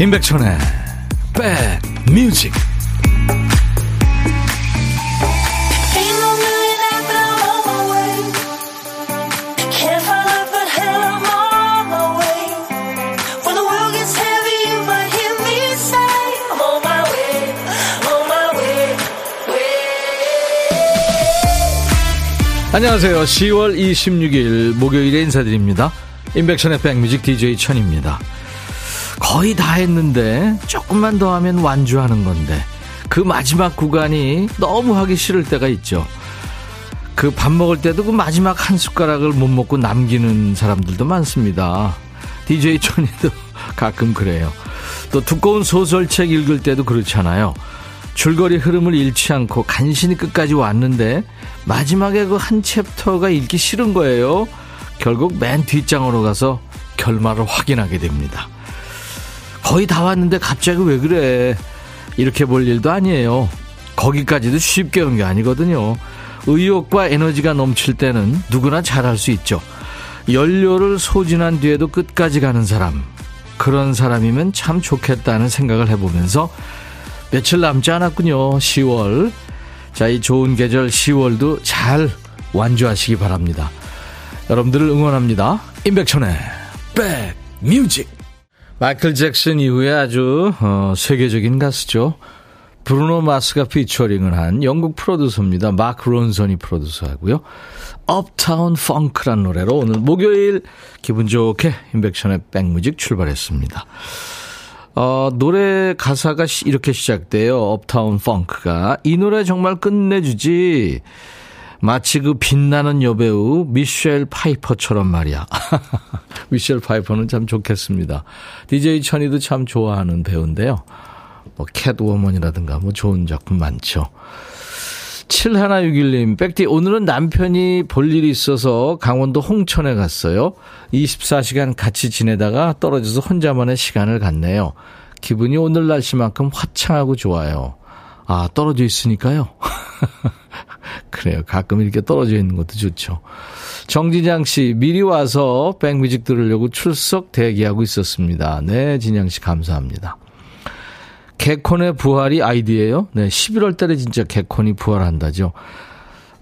임백천의 백뮤직 안녕하세요. 10월 26일 목요일에 인사드립니다. 임백천의 백뮤직 DJ 천입니다. 거의 다 했는데 조금만 더 하면 완주하는 건데 그 마지막 구간이 너무 하기 싫을 때가 있죠. 그 밥 먹을 때도 그 마지막 한 숟가락을 못 먹고 남기는 사람들도 많습니다. DJ 천이도 가끔 그래요. 또 두꺼운 소설책 읽을 때도 그렇잖아요. 줄거리 흐름을 잃지 않고 간신히 끝까지 왔는데 마지막에 그 한 챕터가 읽기 싫은 거예요. 결국 맨 뒷장으로 가서 결말을 확인하게 됩니다. 거의 다 왔는데 갑자기 왜 그래? 이렇게 볼 일도 아니에요. 거기까지도 쉽게 온 게 아니거든요. 의욕과 에너지가 넘칠 때는 누구나 잘할 수 있죠. 연료를 소진한 뒤에도 끝까지 가는 사람. 그런 사람이면 참 좋겠다는 생각을 해보면서 며칠 남지 않았군요. 10월. 자, 이 좋은 계절 10월도 잘 완주하시기 바랍니다. 여러분들을 응원합니다. 임백천의 백뮤직. 마이클 잭슨 이후에 아주 어, 세계적인 가수죠. 브루노 마스가 featuring을 한 영국 프로듀서입니다. 마크 론선이 프로듀서하고요. Uptown Funk란 노래로 오늘 목요일 기분 좋게 임백천의 백뮤직 출발했습니다. 어, 노래 가사가 이렇게 시작돼요. 업타운 펑크가. 이 노래 정말 끝내주지. 마치 그 빛나는 여배우 미셸 파이퍼처럼 말이야. 미셸 파이퍼는 참 좋겠습니다. DJ 천이도 참 좋아하는 배우인데요. 뭐 캣워먼이라든가 뭐 좋은 작품 많죠. 7161님, 백디, 오늘은 남편이 볼 일이 있어서 강원도 홍천에 갔어요. 24시간 같이 지내다가 떨어져서 혼자만의 시간을 갖네요. 기분이 오늘 날씨만큼 화창하고 좋아요. 아, 떨어져 있으니까요. 그래요. 가끔 이렇게 떨어져 있는 것도 좋죠. 정진양 씨, 미리 와서 백뮤직 들으려고 출석 대기하고 있었습니다. 네, 진양 씨 감사합니다. 개콘의 부활이 아이디예요. 네, 11월 달에 진짜 개콘이 부활한다죠.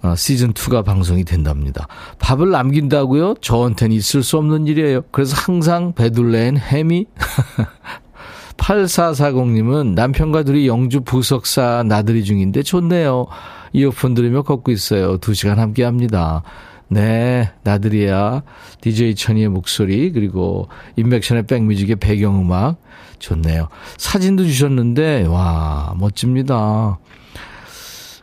어, 시즌2가 방송이 된답니다. 밥을 남긴다고요? 저한테는 있을 수 없는 일이에요. 그래서 항상 베둘레햄이 8440님은 남편과 둘이 영주 부석사 나들이 중인데 좋네요. 이어폰 들으며 걷고 있어요. 두 시간 함께 합니다. 네, 나들이야. DJ 천이의 목소리, 그리고 임백천의 백뮤직의 배경음악. 좋네요. 사진도 주셨는데, 와, 멋집니다.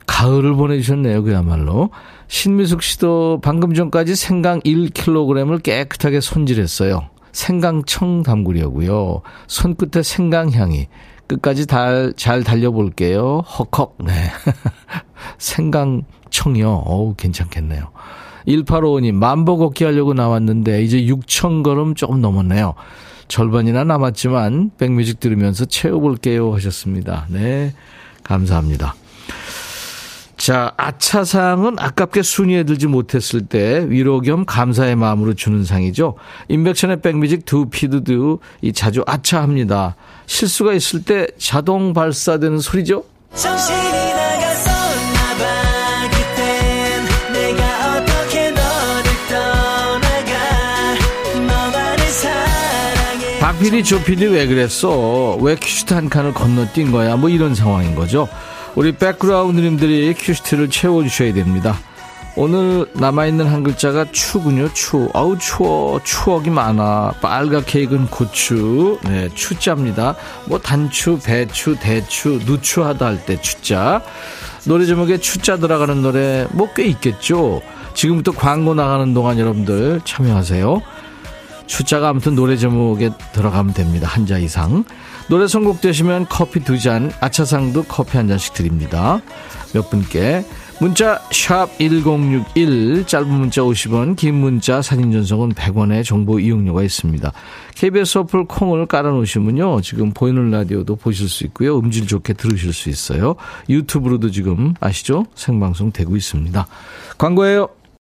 가을을 보내주셨네요, 그야말로. 신미숙 씨도 방금 전까지 생강 1kg을 깨끗하게 손질했어요. 생강청 담그려고요. 손끝에 생강향이. 끝까지 달, 잘 달려볼게요. 헉헉, 네. 생강청이요. 어우, 괜찮겠네요. 1855님, 만보 걷기 하려고 나왔는데, 이제 6천 걸음 조금 넘었네요. 절반이나 남았지만, 백뮤직 들으면서 채워볼게요. 하셨습니다. 네. 감사합니다. 자, 아차상은 아깝게 순위에 들지 못했을 때 위로 겸 감사의 마음으로 주는 상이죠. 인백션의 백뮤직 두 피드도 이 자주 아차합니다. 실수가 있을 때 자동 발사되는 소리죠. 박PD, 조PD 왜 그랬어? 왜 큐시트 한 칸을 건너뛴 거야? 뭐 이런 상황인 거죠. 우리 백그라운드님들이 큐시트를 채워주셔야 됩니다. 오늘 남아있는 한 글자가 추군요, 추. 아우, 추워. 추억이 많아. 빨갛게 익은 고추. 네, 추자입니다. 뭐, 단추, 배추, 대추, 누추하다 할 때 추자. 노래 제목에 추자 들어가는 노래 뭐 꽤 있겠죠? 지금부터 광고 나가는 동안 여러분들 참여하세요. 추자가 아무튼 노래 제목에 들어가면 됩니다. 한 자 이상. 노래 선곡되시면 커피 두 잔, 아차상도 커피 한 잔씩 드립니다. 몇 분께 문자 1061, 짧은 문자 50원, 긴 문자 사진 전송은 100원의 정보 이용료가 있습니다. KBS 어플 콩을 깔아놓으시면요. 지금 보이는 라디오도 보실 수 있고요. 음질 좋게 들으실 수 있어요. 유튜브로도 지금 아시죠? 생방송 되고 있습니다. 광고예요.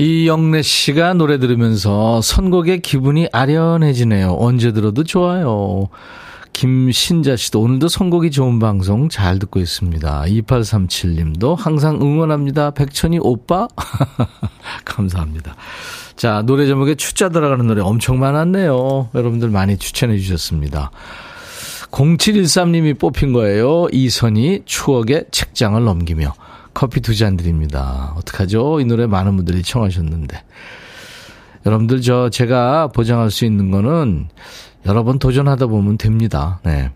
이영래 씨가 노래 들으면서 선곡의 기분이 아련해지네요. 언제 들어도 좋아요. 김신자 씨도 오늘도 선곡이 좋은 방송 잘 듣고 있습니다. 2837님도 항상 응원합니다. 백천이 오빠? 감사합니다. 자, 노래 제목에 추자 들어가는 노래 엄청 많았네요. 여러분들 많이 추천해 주셨습니다. 0713님이 뽑힌 거예요. 이선희 추억의 책장을 넘기며. 커피 두 잔 드립니다. 어떡하죠? 이 노래 많은 분들이 청하셨는데. 여러분들 저 제가 보장할 수 있는 거는 여러 번 도전하다 보면 됩니다. 네.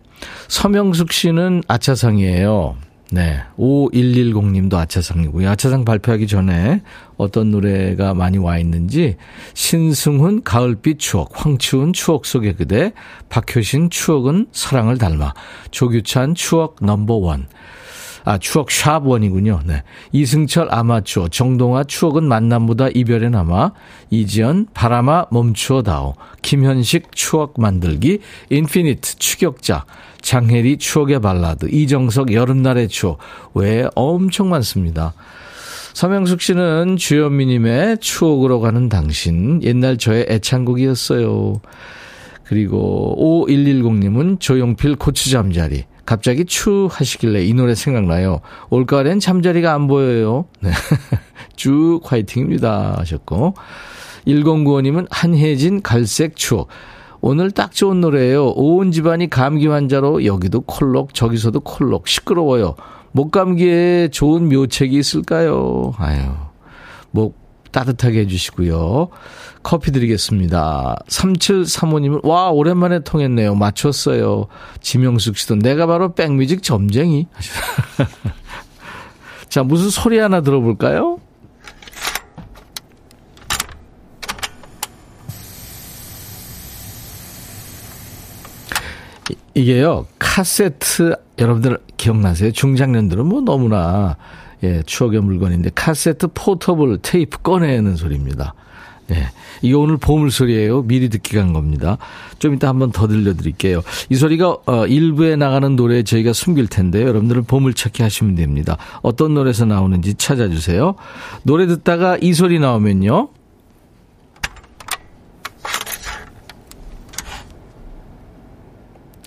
서명숙 씨는 아차상이에요. 네. 5110님도 아차상이고요. 아차상 발표하기 전에 어떤 노래가 많이 와 있는지 신승훈 가을빛 추억, 황치훈 추억 속의 그대, 박효신 추억은 사랑을 닮아, 조규찬 추억 number one, 아, 추억 sharp one이군요. 네. 이승철 아마추어, 정동아 추억은 만남보다 이별에 남아, 이지연 바람아 멈추어다오, 김현식 추억 만들기, 인피니트 추격자, 장혜리 추억의 발라드, 이정석 여름날의 추억, 외에 엄청 많습니다. 서명숙 씨는 주현미님의 추억으로 가는 당신, 옛날 저의 애창곡이었어요. 그리고 5110님은 조용필 고추잠자리, 갑자기 추 하시길래 이 노래 생각나요. 올가을엔 잠자리가 안 보여요. 네. 쭉 화이팅입니다. 하셨고. 1095님은 한혜진 갈색 추억. 오늘 딱 좋은 노래예요. 온 집안이 감기 환자로 여기도 콜록 저기서도 콜록 시끄러워요. 목감기에 좋은 묘책이 있을까요? 아유. 목 따뜻하게 해주시고요. 커피 드리겠습니다. 3735님은, 와, 오랜만에 통했네요. 맞췄어요. 지명숙 씨도 내가 바로 백뮤직 점쟁이. 자, 무슨 소리 하나 들어볼까요? 이게요, 카세트, 여러분들 기억나세요? 중장년들은 뭐 너무나 예, 추억의 물건인데 카세트 portable 테이프 꺼내는 소리입니다. 예. 이게 오늘 보물소리예요. 미리 듣기 간 겁니다. 좀 이따 한번 더 들려드릴게요. 이 소리가 어, 일부에 나가는 노래 저희가 숨길 텐데요. 여러분들은 보물찾기 하시면 됩니다. 어떤 노래에서 나오는지 찾아주세요. 노래 듣다가 이 소리 나오면요.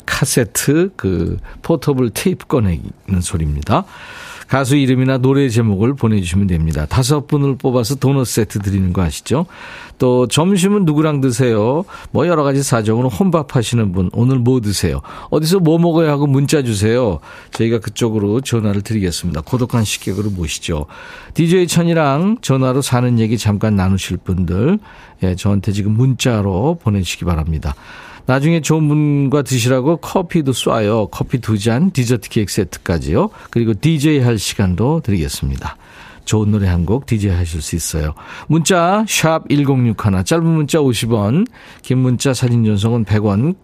카세트 그 portable 테이프 꺼내는 소리입니다. 가수 이름이나 노래 제목을 보내주시면 됩니다. 다섯 분을 뽑아서 도넛 세트 드리는 거 아시죠? 또 점심은 누구랑 드세요? 뭐 여러 가지 사정으로 혼밥 하시는 분 오늘 뭐 드세요? 어디서 뭐 먹어야 하고 문자 주세요. 저희가 그쪽으로 전화를 드리겠습니다. 고독한 식객으로 모시죠. DJ 천이랑 전화로 사는 얘기 잠깐 나누실 분들 예, 저한테 지금 문자로 보내주시기 바랍니다. 나중에 좋은 분과 드시라고 커피도 쏴요. 커피 두 잔, 디저트 케이크 세트까지요. 그리고 DJ 할 시간도 드리겠습니다. 좋은 노래 한 곡 DJ 하실 수 있어요. 문자 샵 1061, 짧은 문자 50원, 긴 문자 사진 전송은 100원.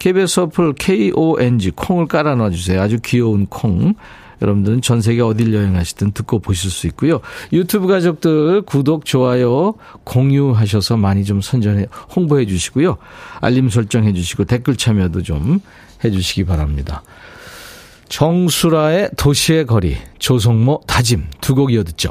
KBS 어플 KONG 콩을 깔아 놔 주세요. 아주 귀여운 콩. 여러분들은 전 세계 어딜 여행하시든 듣고 보실 수 있고요. 유튜브 가족들 구독, 좋아요, 공유하셔서 많이 좀 선전해, 홍보해 주시고요. 알림 설정해 주시고 댓글 참여도 좀 해 주시기 바랍니다. 정수라의 도시의 거리, 조성모 다짐 두 곡 이어 듣죠.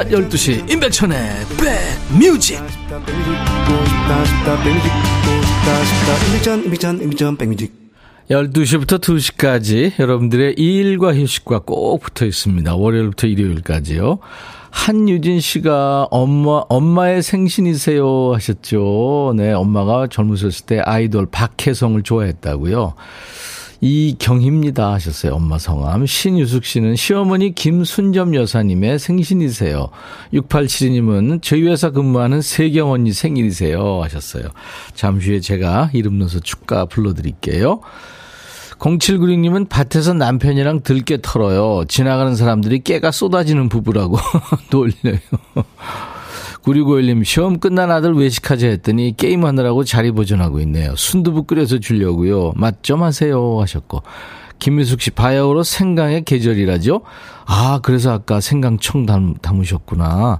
낮 12시 임백천의 백뮤직 12시부터 2시까지 여러분들의 일과 휴식과 꼭 붙어 있습니다. 월요일부터 일요일까지요. 한유진 씨가 엄마, 엄마의 생신이세요 하셨죠. 네, 엄마가 젊으셨을 때 아이돌 박혜성을 좋아했다고요. 이경희입니다 하셨어요. 엄마 성함. 신유숙 씨는 시어머니 김순점 여사님의 생신이세요. 6872님은 저희 회사 근무하는 세경 언니 생일이세요 하셨어요. 잠시 후에 제가 이름 넣어서 축가 불러드릴게요. 0796님은 밭에서 남편이랑 들깨 털어요. 지나가는 사람들이 깨가 쏟아지는 부부라고 놀려요. 9651님, 시험 끝난 아들 외식하자 했더니 게임하느라고 자리 보존하고 있네요. 순두부 끓여서 주려고요. 맛 좀 하세요. 하셨고. 김미숙 씨, 바야흐로 생강의 계절이라죠? 아, 그래서 아까 생강청 담, 담으셨구나.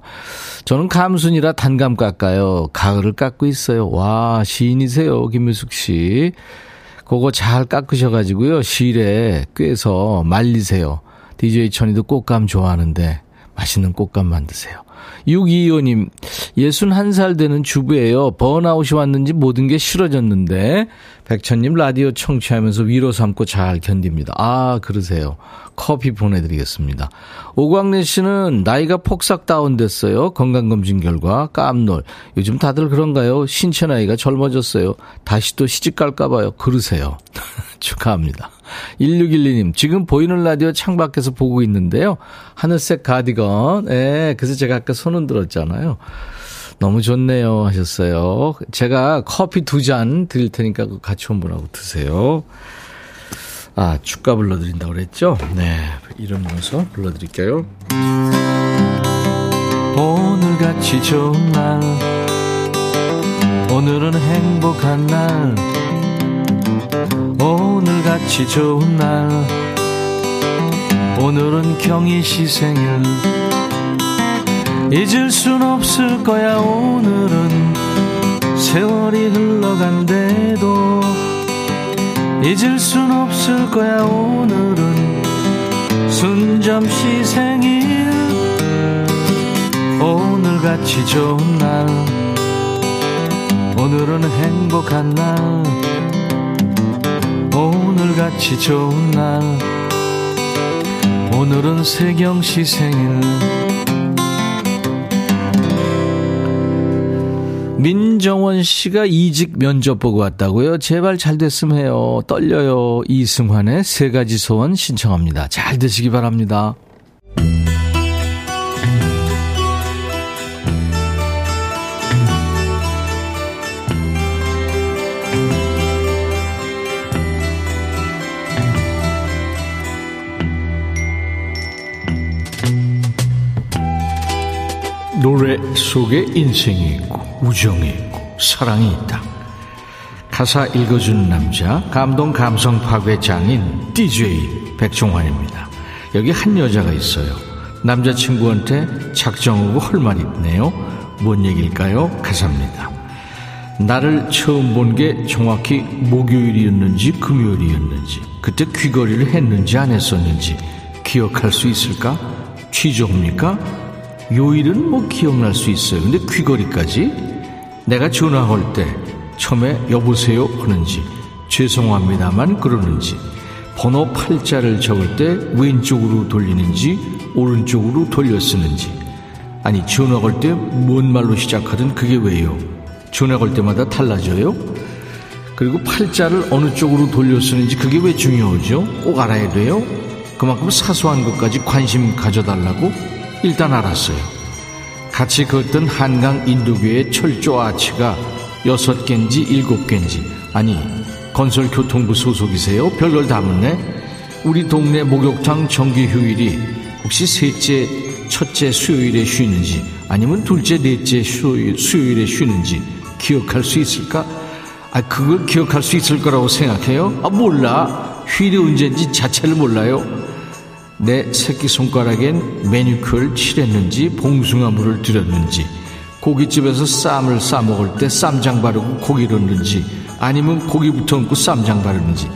저는 감순이라 단감 깎아요. 가을을 깎고 있어요. 와, 시인이세요, 김미숙 씨. 그거 잘 깎으셔가지고요. 실에 꿰서 말리세요. DJ 천이도 꽃감 좋아하는데 맛있는 꽃감 만드세요. 625님, 61살 되는 주부예요. 번아웃이 왔는지 모든 게 싫어졌는데, 백천님 라디오 청취하면서 위로 삼고 잘 견딥니다. 아, 그러세요. 커피 보내드리겠습니다. 오광래 씨는 나이가 폭삭 다운됐어요. 건강검진 결과 깜놀. 요즘 다들 그런가요? 신체 나이가 젊어졌어요. 다시 또 시집 갈까봐요. 그러세요. 축하합니다. 1612님, 지금 보이는 라디오 창밖에서 보고 있는데요. 하늘색 가디건. 예, 그래서 제가 아까 손 흔 들었잖아요. 너무 좋네요 하셨어요. 제가 커피 두 잔 드릴 테니까 같이 혼분하고 드세요. 아, 축가 불러드린다고 그랬죠? 네. 이름 넣어서 불러드릴게요. 오늘같이 좋은 날, 오늘은 행복한 날, 오늘같이 좋은 날, 오늘은 경희 시 생일, 잊을 순 없을 거야, 오늘은. 세월이 흘러간대도, 잊을 순 없을 거야 오늘은. 순점 시 생일. 오늘같이 좋은 날. 오늘은 행복한 날 오늘같이 좋은 날 오늘은 세경 시 생일 민정원 씨가 이직 면접 보고 왔다고요? 제발 잘 됐으면 해요. 떨려요. 이승환의 세 가지 소원 신청합니다. 잘 되시기 바랍니다. 노래 속에 인생이 있고 우정이 있고 사랑이 있다. 가사 읽어주는 남자 감동 감성 파괴 장인 DJ 백종환입니다. 여기 한 여자가 있어요. 남자친구한테 작정하고 할 말이 있네요. 뭔 얘기일까요? 가사입니다. 나를 처음 본 게 정확히 목요일이었는지 금요일이었는지 그때 귀걸이를 했는지 안 했었는지 기억할 수 있을까? 취조입니까? 요일은 뭐 기억날 수 있어요. 근데 귀걸이까지? 내가 전화할 때 처음에 여보세요 하는지 죄송합니다만 그러는지 번호 팔자를 적을 때 왼쪽으로 돌리는지 오른쪽으로 돌려 쓰는지 아니 전화 걸 때 뭔 말로 시작하든 그게 왜요? 전화 걸 때마다 달라져요? 그리고 팔자를 어느 쪽으로 돌려 쓰는지 그게 왜 중요하죠? 꼭 알아야 돼요? 그만큼 사소한 것까지 관심 가져달라고? 일단 알았어요. 같이 걷던 한강 인도교의 철조 아치가 여섯 개인지 일곱 개인지 아니 건설교통부 소속이세요? 별걸 다 묻네. 우리 동네 목욕탕 정기 휴일이 혹시 셋째, 첫째 수요일에 쉬는지 아니면 둘째, 넷째 수요일, 수요일에 쉬는지 기억할 수 있을까? 아, 그걸 기억할 수 있을 거라고 생각해요? 아, 몰라. 휴일이 언제인지 자체를 몰라요. 내 새끼손가락엔 매니큐어를 칠했는지 봉숭아물을 들였는지 고깃집에서 쌈을 싸먹을 때 쌈장 바르고 고기 넣는지 아니면 고기부터 얹고 쌈장 바르는지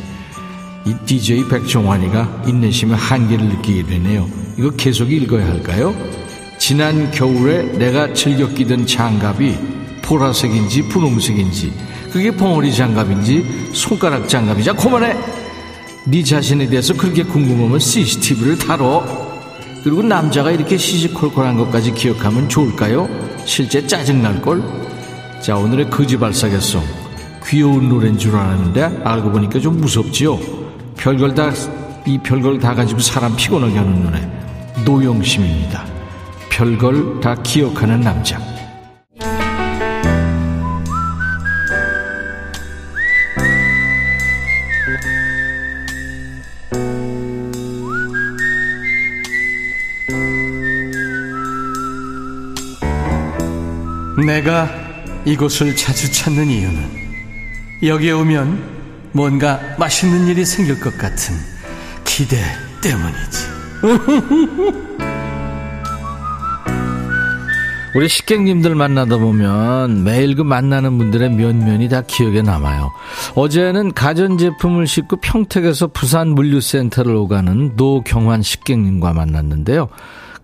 이 DJ 백종환이가 인내심의 한계를 느끼게 되네요. 이거 계속 읽어야 할까요? 지난 겨울에 내가 즐겨 끼던 장갑이 보라색인지 분홍색인지 그게 벙어리 장갑인지 손가락 장갑이자 그만해 네 자신에 대해서 그렇게 궁금하면 CCTV를 타러 그리고 남자가 이렇게 시시콜콜한 것까지 기억하면 좋을까요? 실제 짜증날걸? 자 오늘의 거지발사계송. 귀여운 노래인 줄 알았는데 알고 보니까 좀 무섭지요. 별걸 다 이 별걸 다 가지고 사람 피곤하게 하는 노래 노영심입니다. 별걸 다 기억하는 남자 내가 이곳을 자주 찾는 이유는 여기에 오면 뭔가 맛있는 일이 생길 것 같은 기대 때문이지. 우리 식객님들 만나다 보면 매일 그 만나는 분들의 면면이 다 기억에 남아요. 어제는 가전제품을 싣고 평택에서 부산 물류센터를 오가는 노경환 식객님과 만났는데요.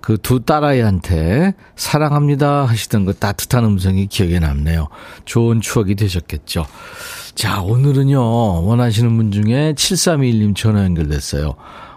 그 두 딸아이한테 사랑합니다 하시던 그 따뜻한 음성이 기억에 남네요. 좋은 추억이 되셨겠죠. 자, 오늘은요, 원하시는 분 중에 7321님 전화 연결됐어요.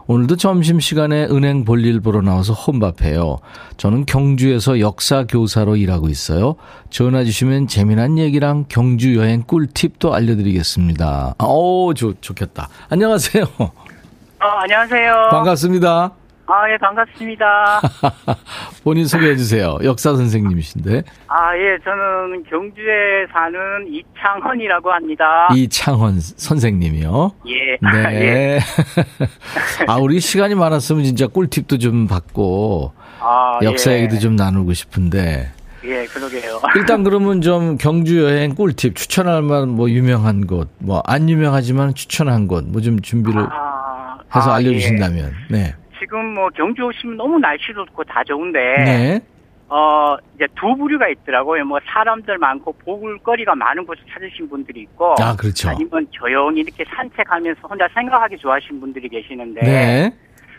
오늘도 점심시간에 은행 볼일 보러 나와서 혼밥해요. 저는 경주에서 역사 교사로 일하고 있어요. 전화 주시면 재미난 얘기랑 경주 여행 꿀팁도 알려드리겠습니다. 오, 좋, 좋겠다. 안녕하세요. 어, 안녕하세요. 반갑습니다. 아, 예, 반갑습니다. 본인 소개해 주세요. 역사 선생님이신데. 아, 예, 저는 경주에 사는 이창헌이라고 합니다. 이창헌 선생님이요. 예. 네. 아, 우리 시간이 많았으면 진짜 꿀팁도 좀 받고 아, 역사 예. 얘기도 좀 나누고 싶은데. 예, 그러게요. 일단 그러면 좀 경주 여행 꿀팁 추천할 만한 뭐 유명한 곳, 뭐 안 유명하지만 추천한 곳, 뭐 좀 준비를 아, 해서 아, 알려주신다면. 네. 예. 지금 뭐 경주 오시면 너무 날씨도 좋고 다 좋은데, 네. 어, 이제 두 부류가 있더라고요. 뭐 사람들 많고 볼거리가 많은 곳을 찾으신 분들이 있고, 아, 그렇죠. 아니면 조용히 이렇게 산책하면서 혼자 생각하기 좋아하시는 분들이 계시는데, 네.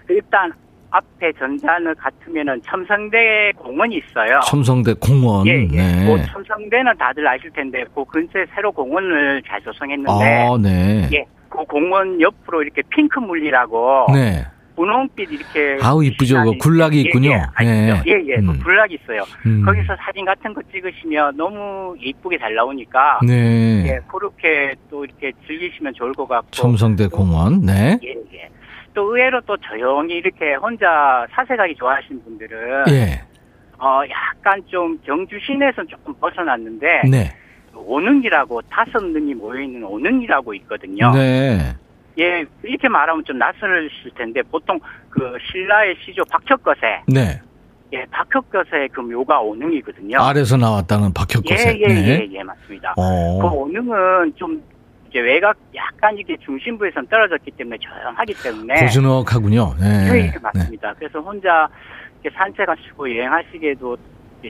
일단 앞에 전단을 같으면은 첨성대 공원이 있어요. 첨성대 공원. 예, 예. 네. 그 첨성대는 다들 아실 텐데 그 근처에 새로 공원을 잘 조성했는데 아, 네. 예, 그 공원 옆으로 이렇게 핑크 물리라고 네. 분홍빛 이렇게 아우, 이쁘죠. 그 군락이 있군요. 예, 예? 네. 예, 예. 그 음. 군락이 있어요. 음. 거기서 사진 같은 거 찍으시면 너무 예쁘게 잘 나오니까 네. 예, 그렇게 또 이렇게 즐기시면 좋을 것 같고 첨성대 공원. 네. 예, 예. 또 의외로 또 조용히 이렇게 혼자 사색하기 좋아하시는 분들은 예. 어 약간 좀 경주 시내에서 조금 벗어났는데 네. 오능이라고 다섯 능이 모여 있는 오능이라고 있거든요. 네. 예, 이렇게 말하면 좀 낯설으실 텐데 보통 그 신라의 시조 박혁거세, 네. 예, 박혁거세의 그 묘가 오능이거든요. 아래서 나왔다는 예, 박혁거세. 예, 네. 예, 예, 맞습니다. 그 어. 오능은 좀 이제 외곽 약간 이렇게 중심부에선 떨어졌기 때문에 조용하기 때문에 고즈넉하군요. 예, 네. 예, 맞습니다. 그래서 혼자 산책하시고 여행하시기에도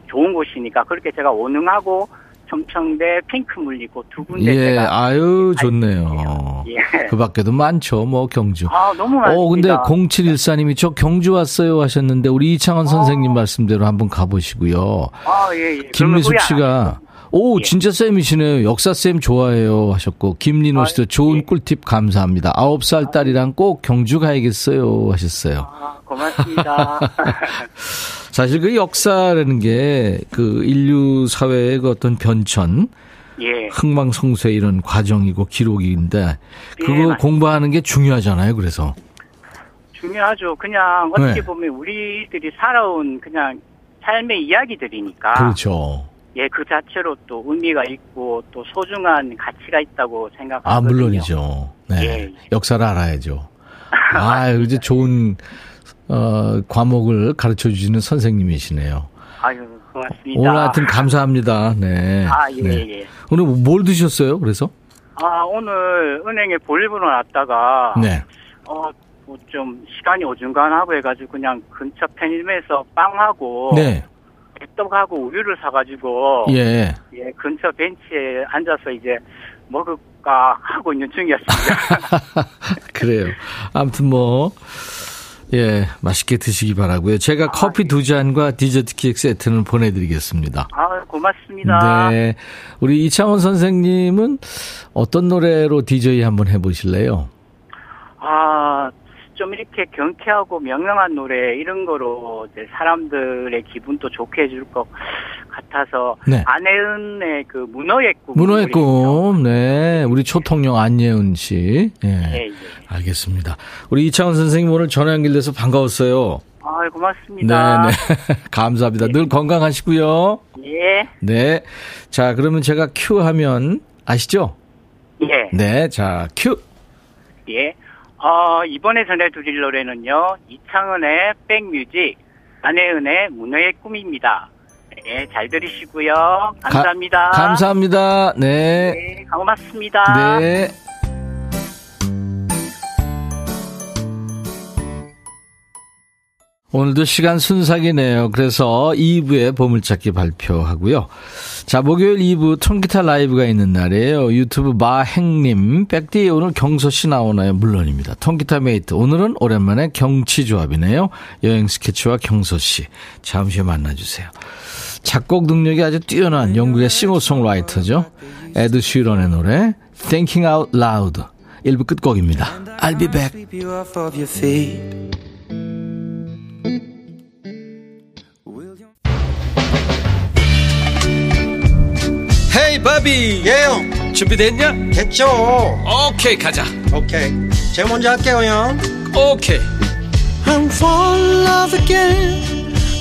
좋은 곳이니까 그렇게 제가 오능하고 청청대 핑크 물리고 두 군데 예, 제가 아유, 좋네요. 예. 그 밖에도 많죠, 뭐, 경주. 아 너무 많습니다. 어, 근데 0714 님이 저 경주 왔어요 하셨는데, 우리 이창원 선생님 말씀대로 한번 가 보시고요. 아, 예, 예. 김미숙 씨가, 오, 예. 진짜 쌤이시네요. 역사쌤 좋아해요. 하셨고, 김린호 씨도 아, 좋은 예. 꿀팁 감사합니다. 아홉 살 딸이랑 꼭 경주 가야겠어요. 하셨어요. 아, 고맙습니다. 사실 그 역사라는 게 그 인류 사회의 그 어떤 변천, 예. 흥망성쇠 이런 과정이고 기록인데, 그거 맞습니다. 공부하는 게 중요하잖아요. 그래서. 중요하죠. 그냥 어떻게 네. 보면 우리들이 살아온 그냥 삶의 이야기들이니까. 그렇죠. 예, 그 자체로 또 의미가 있고 또 소중한 가치가 있다고 생각하거든요. 아, 물론이죠. 네. 예. 역사를 알아야죠. 아, 이제 좋은, 어, 과목을 가르쳐 주시는 선생님이시네요. 아유, 고맙습니다. 오늘 하여튼 감사합니다. 네. 아, 예, 네. 예. 오늘 뭘 드셨어요? 그래서? 아, 오늘 은행에 볼일보러 왔다가 네. 어, 뭐 좀 시간이 어중간하고 해가지고 그냥 근처 편의점에서 빵하고 네. 떡하고 우유를 사가지고 예. 예, 근처 벤치에 앉아서 이제 먹을까 하고 있는 중이었습니다. 그래요. 아무튼 뭐, 예, 맛있게 드시기 바라고요. 제가 커피 두 잔과 디저트 케이크 세트는 보내드리겠습니다. 아, 고맙습니다. 네. 우리 이창원 선생님은 어떤 노래로 DJ 한번 해보실래요? 아, 좀 이렇게 경쾌하고 명랑한 노래 이런 거로 이제 사람들의 기분도 좋게 해줄 것 같아서 네. 안혜은의 그 문어의 꿈 문어의 꿈, 네. 우리 초통령 안예은 씨. 예. 예, 예. 알겠습니다. 우리 이창원 선생님 오늘 전화 연결돼서 반가웠어요. 아, 고맙습니다. 네, 네. 감사합니다. 늘 건강하시고요. 예. 네. 자, 그러면 제가 큐 하면 아시죠? 예. 네. 자, 큐. 예. 어, 이번에 전해드릴 노래는요, 이창은의 백뮤직, 안혜은의 문어의 꿈입니다. 예, 잘 들으시고요. 감사합니다. 가- 감사합니다. 네. 네, 고맙습니다. 네. 오늘도 시간 순삭이네요. 그래서 2부에 보물찾기 발표하고요. 자, 목요일 2부 통기타 라이브가 있는 날이에요. 유튜브 마행님, 백디 오늘 경서 씨 나오나요? 물론입니다. 통기타 메이트. 오늘은 오랜만에 경치 조합이네요. 여행 스케치와 경서 씨. 잠시 만나주세요. 작곡 능력이 아주 뛰어난 영국의 싱어송라이터죠. 에드 쉬런의 노래 Thinking Out Loud. 1부 끝곡입니다. I'll be back. 헤이 바비 예영. 준비됐냐? 됐죠. 오케이 가자. 오케이. 제가 먼저 할게요 형. 오케이. I'm fall in love again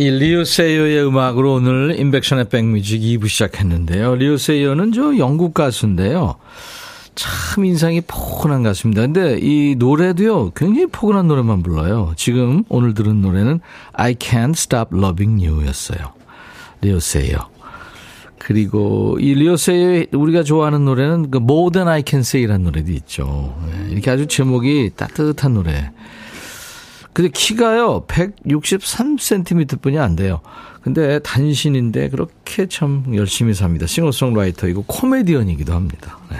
이 리오세이어의 음악으로 오늘 임백천의 백뮤직 2부 시작했는데요. 리오세이어는 저 영국 가수인데요. 참 인상이 포근한 가수입니다. 근데 이 노래도요, 굉장히 포근한 노래만 불러요. 지금 오늘 들은 노래는 I Can't Stop Loving You 였어요. 리오세이어. 그리고 이 리오세이어 우리가 좋아하는 노래는 그 More Than I Can Say라는 노래도 있죠. 예, 이렇게 아주 제목이 따뜻한 노래. 근데 키가요, 163cm 뿐이 안 돼요. 근데 단신인데 그렇게 참 열심히 삽니다. 싱어송라이터이고 코미디언이기도 합니다. 네.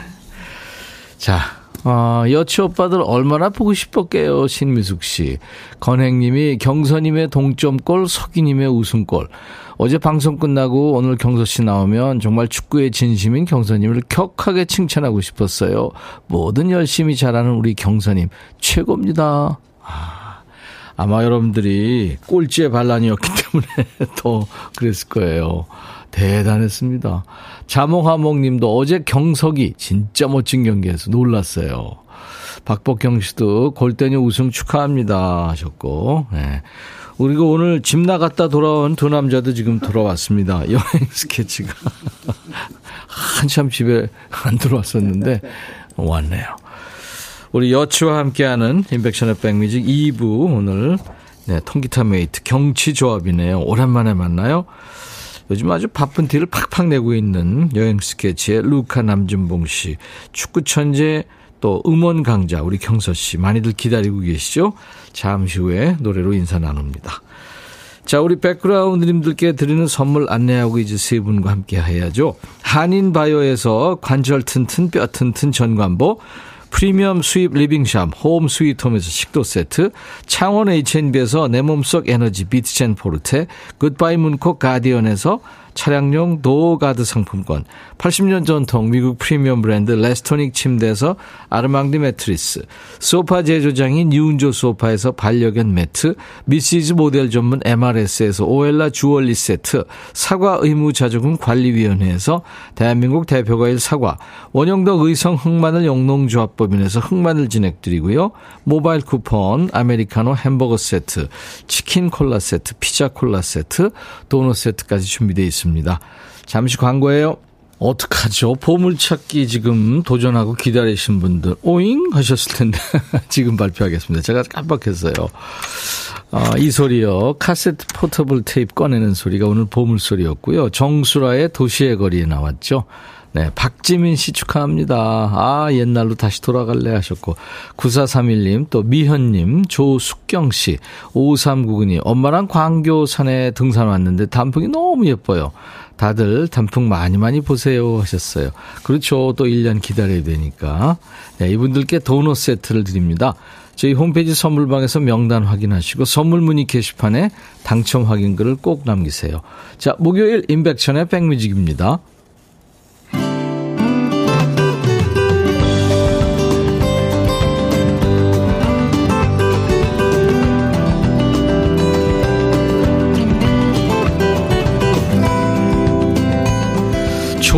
자, 어, 여치 오빠들 얼마나 보고 싶었게요, 신미숙 씨. 건행님이 경서님의 동점골, 석기님의 우승골. 어제 방송 끝나고 오늘 경서 씨 나오면 정말 축구의 진심인 경서님을 격하게 칭찬하고 싶었어요. 뭐든 열심히 잘하는 우리 경서님, 최고입니다. 아 마 여러분들이 꼴찌의 반란이었기 때문에 더 그랬을 거예요. 대단했습니다. 자몽하몽 님도 어제 경석이 진짜 멋진 경기에서 놀랐어요. 박복경 씨도 골대녀 우승 축하합니다 하셨고, 네. 그리고 오늘 집 나갔다 돌아온 두 남자도 지금 돌아왔습니다. 여행 스케치가. 한참 집에 안 들어왔었는데, 왔네요. 우리 여치와 함께하는 임백천의 백뮤직 2부 오늘 네, 통기타 메이트 경치 조합이네요. 오랜만에 만나요. 요즘 아주 바쁜 티를 팍팍 내고 있는 여행 스케치의 루카 남준봉 씨, 축구 천재 또 음원 강자 우리 경서 씨 많이들 기다리고 계시죠? 잠시 후에 노래로 인사 나눕니다. 자, 우리 백그라운드님들께 드리는 선물 안내하고 이제 세 분과 함께 해야죠. 한인바이오에서 관절 튼튼 뼈 튼튼 전관보, 프리미엄 수입 리빙샵 홈 스위트홈에서 식도 세트, 창원 H&B에서 내 몸속 에너지 비트젠 포르테, 굿바이 문콕 가디언에서 차량용 도어가드 상품권, 80년 전통 미국 프리미엄 브랜드 레스토닉 침대에서 아르망디 매트리스, 소파 제조장인 유운조 소파에서 반려견 매트, 미시즈 모델 전문 MRS에서 오엘라 주얼리 세트, 사과 의무 자조금 관리위원회에서 대한민국 대표 과일 사과, 원형덕 의성 흑마늘 영농조합 법인에서 흑마늘 진행드리고요. 모바일 쿠폰, 아메리카노 햄버거 세트, 치킨 콜라 세트, 피자 콜라 세트, 도넛 세트까지 준비되어 있습니다. 잠시 광고예요. 어떡하죠? 보물찾기 지금 도전하고 기다리신 분들, 오잉? 하셨을 텐데, 지금 발표하겠습니다. 제가 깜빡했어요. 어, 이 소리요. 카세트 포터블 테이프 꺼내는 소리가 오늘 보물소리였고요. 정수라의 도시의 거리에 나왔죠. 네, 박지민 씨 축하합니다. 아, 옛날로 다시 돌아갈래 하셨고. 9431님, 또 미현님, 조숙경 씨, 5399님, 엄마랑 광교산에 등산 왔는데 단풍이 너무 예뻐요. 다들 단풍 많이 많이 보세요 하셨어요. 그렇죠. 또 1년 기다려야 되니까. 네, 이분들께 도넛 세트를 드립니다. 저희 홈페이지 선물방에서 명단 확인하시고 선물 문의 게시판에 당첨 확인글을 꼭 남기세요. 자, 목요일 임백천의 백뮤직입니다.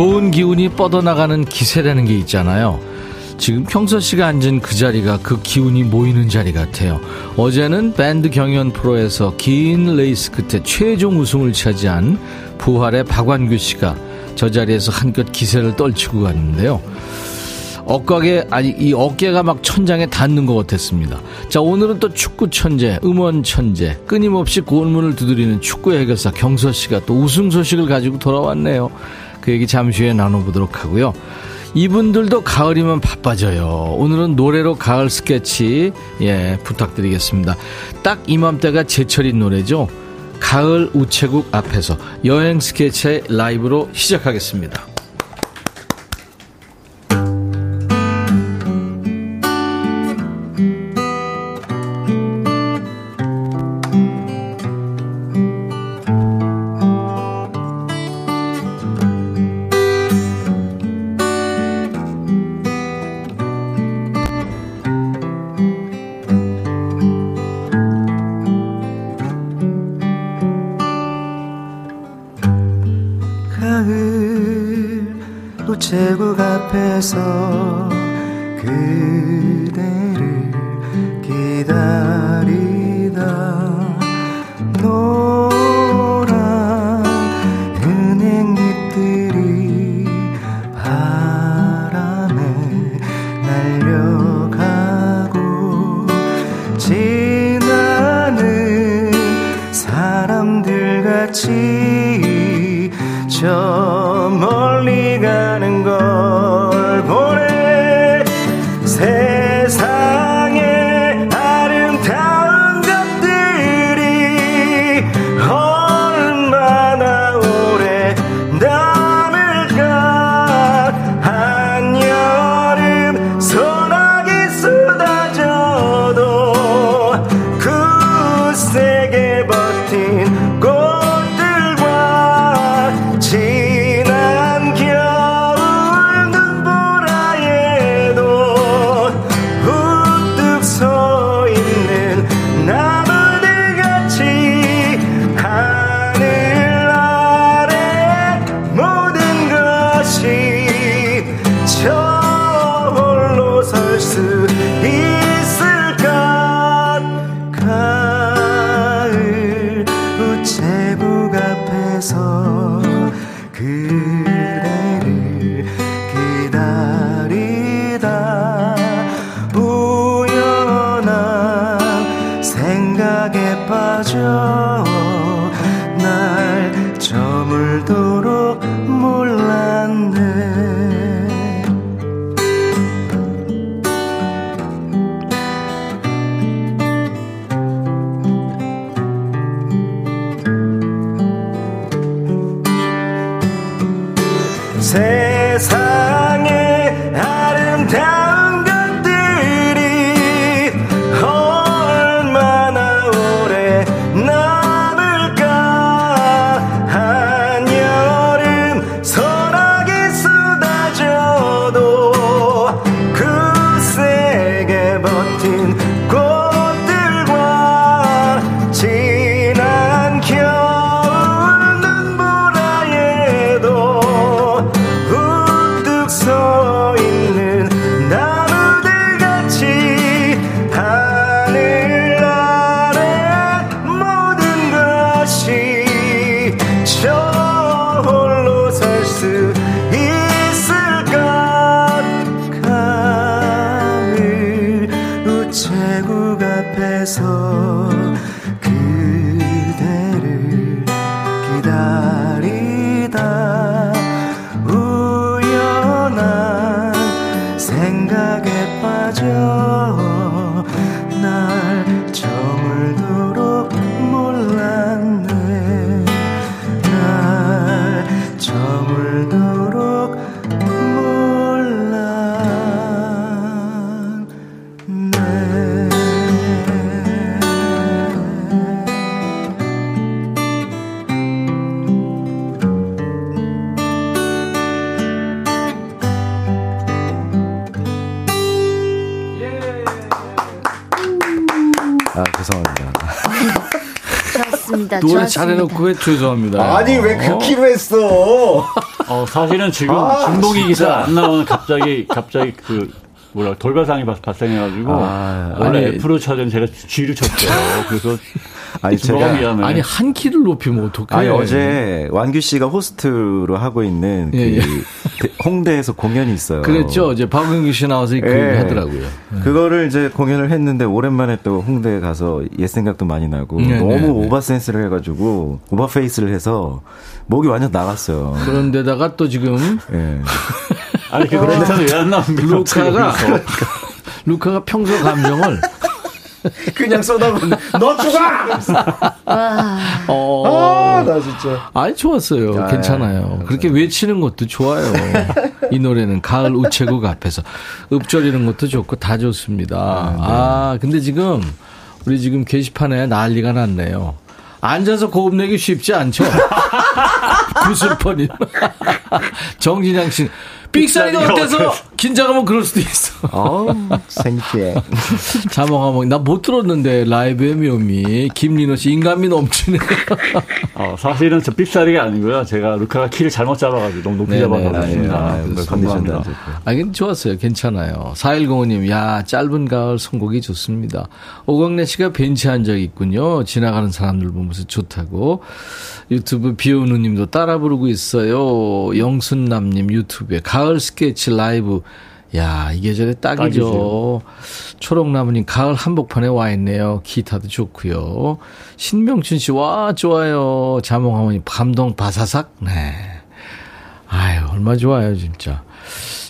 좋은 기운이 뻗어나가는 기세라는 게 있잖아요. 지금 경서 씨가 앉은 그 자리가 그 기운이 모이는 자리 같아요. 어제는 밴드 경연 프로에서 긴 레이스 끝에 최종 우승을 차지한 부활의 박완규 씨가 저 자리에서 한껏 기세를 떨치고 갔는데요. 억각에 아니 이 어깨가 막 천장에 닿는 것 같았습니다. 자 오늘은 또 축구 천재, 음원 천재, 끊임없이 고문을 두드리는 축구 해결사 경서 씨가 또 우승 소식을 가지고 돌아왔네요. 그 얘기 잠시 후에 나눠보도록 하고요. 이분들도 가을이면 바빠져요. 오늘은 노래로 가을 스케치, 예, 부탁드리겠습니다. 딱 이맘때가 제철인 노래죠. 가을 우체국 앞에서 여행 스케치 라이브로 시작하겠습니다. 노래. 잘해놓고 왜 죄송합니다. 아니, 왜 그 키로 했어? 어, 사실은 지금 아, 중독이 기사. 안 나오는 갑자기, 갑자기 그, 뭐라, 돌발상이 발- 발생해가지고, 아, 원래 아니. F로 쳐전 제가 G로 쳤어요. 그래서, 아니, 제가. 미안해. 아니 한 키를 높이면 어떡해? 아니, 어제 완규 씨가 호스트로 하고 있는 그 예, 예. 대- 홍대에서 공연이 있어요. 그랬죠. 어제 박은규 씨 나와서 그 예. 얘기 하더라고요. 그거를 이제 공연을 했는데 오랜만에 또 홍대에 가서 옛 생각도 많이 나고 네, 너무 네, 네. 오바 센스를 해가지고 오바 페이스를 해서 목이 완전 나갔어요. 그런데다가 또 지금 예. 아니, 그 왜안 나옵니까? 루카가. 루카가 평소 감정을 그냥 쏟아붓는 너 죽어! 어, 아, 나 진짜. 아니 좋았어요. 아, 괜찮아요. 그렇게 외치는 것도 좋아요. 이 노래는 가을 우체국 앞에서 읊조리는 것도 좋고 다 좋습니다. 아, 근데 지금 우리 지금 게시판에 난리가 났네요. 앉아서 고음 내기 쉽지 않죠? 구슬퍼님. 정진양 씨. 삑사리가 어때서 긴장하면 그럴 수도 있어. 어우, 생피해. 자몽하몽. 나 못 들었는데, 라이브의 묘미. 김리노 씨, 인간미 넘치네. 어, 사실은 저 삑사리가 아니고요. 제가 루카가 키를 잘못 잡아가지고 너무 높이 잡아가지고. 아, 네, 컨디션도 죄송합니다. 안 좋고. 아, 근데 좋았어요. 괜찮아요. 4105님, 야, 짧은 가을 선곡이 좋습니다. 오광래 씨가 벤치 한 적 있군요. 지나가는 사람들 보면서 좋다고. 유튜브 비오누 님도 따라 부르고 있어요. 영순남님 유튜브에 가을 스케치 라이브. 야, 이게 저래 딱이죠. 딱이죠. 초록나무님 가을 한복판에 와 있네요. 기타도 좋고요. 신명춘 씨, 와, 좋아요. 자몽하모님 감동 바사삭. 네. 아유, 얼마 좋아요, 진짜.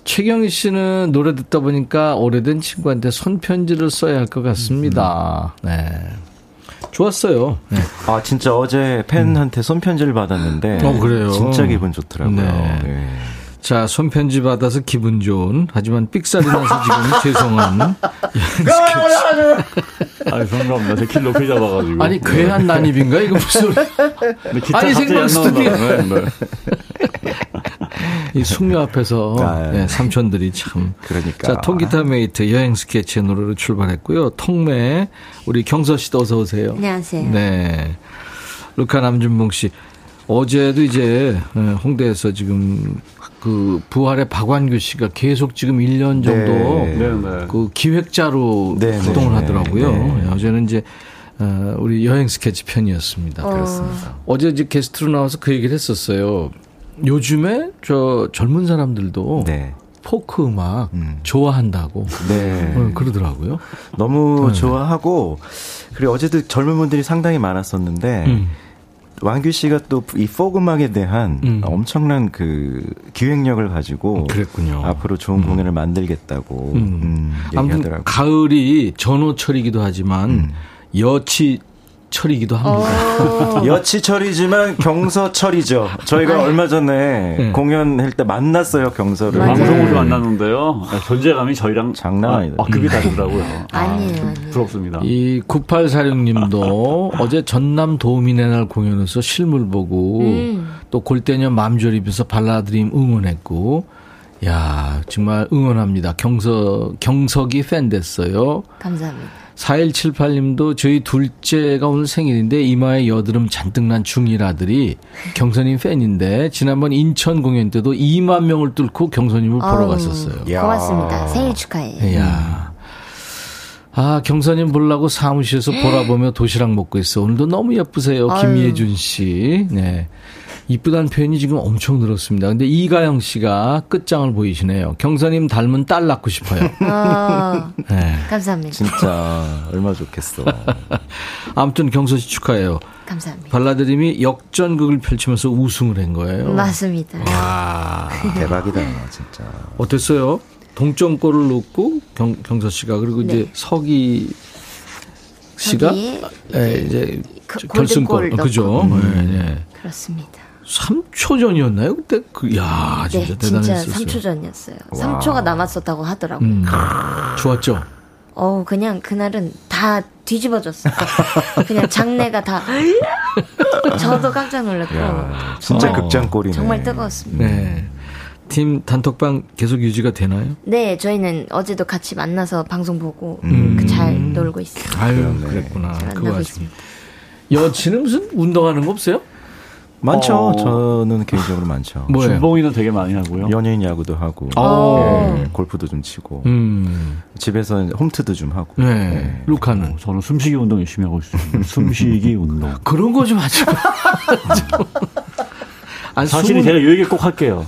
최경희 씨는 노래 듣다 보니까 오래된 친구한테 손편지를 써야 할 것 같습니다. 네. 좋았어요. 네. 아, 진짜 어제 팬한테 손편지를 받았는데. 어, 그래요? 진짜 기분 좋더라고요. 네. 예. 자, 손편지 받아서 기분 좋은, 하지만 삑사리 나서 지금 죄송한. 아니, 성감합니다. 제 키를 높이 잡아가지고. 아니, 괴한 난입인가? 이거 무슨. 아니, 생방 나온다. 스튜디오. 네, 네. 이 숙녀 앞에서 아, 네, 삼촌들이 참. 그러니까. 자, 통기타 메이트 여행 스케치의 노래로 출발했고요. 통매 우리 경서 씨도 어서 오세요. 안녕하세요. 네. 루카 남준봉 씨. 어제도 이제 어, 홍대에서 지금 그 부활의 박완규 씨가 계속 지금 1년 정도 네. 네, 네. 그 기획자로 네, 활동을 네, 하더라고요. 네. 어제는 이제 어, 우리 여행 스케치 편이었습니다. 그렇습니다. 어제 이제 게스트로 나와서 그 얘기를 했었어요. 요즘에 저 젊은 사람들도 네. 포크 음악 음. 좋아한다고 네. 어, 그러더라고요. 너무 네. 좋아하고 그리고 어제도 젊은 분들이 상당히 많았었는데 음. 왕규 씨가 또이 음악에 대한 음. 엄청난 그 기획력을 가지고 그랬군요. 앞으로 좋은 공연을 만들겠다고 음. 음, 얘기하더라고요. 가을이 전호철이기도 하지만 음. 여치 철이기도 합니다. 어, 여치철이지만 경서철이죠. 저희가. 얼마 전에 네. 공연할 때 만났어요 경서를. 맞아요. 방송으로 만났는데요. 존재감이 저희랑 장난 아니다. 아, 급이 다르더라고요. 아니에요, 아니에요. 부럽습니다. 이 9846님도 어제 전남 도우미네 날 공연에서 실물 보고 음. 또 골대녀 맘조립에서 발라드림 응원했고 야 정말 응원합니다. 경석 경석이 팬 됐어요. 감사합니다. 4178님도 저희 둘째가 오늘 생일인데 이마에 여드름 잔뜩 난 중1 아들이 경선님 팬인데 지난번 인천 공연 때도 2만 명을 뚫고 경선님을 보러 갔었어요. 야. 고맙습니다. 생일 축하해요. 야. 아, 경선님 보려고 사무실에서 보라보며 도시락 먹고 있어. 오늘도 너무 예쁘세요. 김예준 씨. 네. 이쁘다는 표현이 지금 엄청 늘었습니다. 근데 이가영 씨가 끝장을 보이시네요. 경선님 닮은 딸 낳고 싶어요. 어, 네. 감사합니다. 진짜 얼마 좋겠어. 아무튼 경선 씨 축하해요. 감사합니다. 발라드림이 역전극을 펼치면서 우승을 한 거예요. 맞습니다. 와. 대박이다 진짜. 어땠어요? 동점골을 넣고 경, 경서 씨가 그리고 이제 네. 석이 씨가 거기에 예, 이제 그 결승골 골든골을 그죠? 넣고. 예, 예. 그렇습니다. 3초 전이었나요? 그때 그 야, 진짜 네, 진짜 대단했었어요. 3초 전이었어요. 3초가 남았었다고 하더라고요. 음. 좋았죠. 어, 그냥 그날은 다 뒤집어졌어요. 그냥 장내가 다. 저도 깜짝 놀랐고. 야, 진짜 어. 극장골이네. 정말 뜨거웠습니다. 네. 팀 단톡방 계속 유지가 되나요? 네, 저희는 어제도 같이 만나서 방송 보고 음. 그잘 놀고 있어요. 아유, 그랬구나. 잘그 만나고. 있습니다. 여친은 무슨 운동하는 거 없어요? 많죠. 어. 저는 개인적으로 많죠. 뭐예요? 주봉이는 되게 많이 하고요. 연예인 야구도 하고, 어. 예, 골프도 좀 치고, 음. 집에서 홈트도 좀 하고. 네. 예. 루카는 저는 숨쉬기 운동 열심히 하고 있어요. 숨쉬기 운동. 그런 거 좀 하지 마. 사실은 숨은- 제가 이 얘기 꼭 할게요.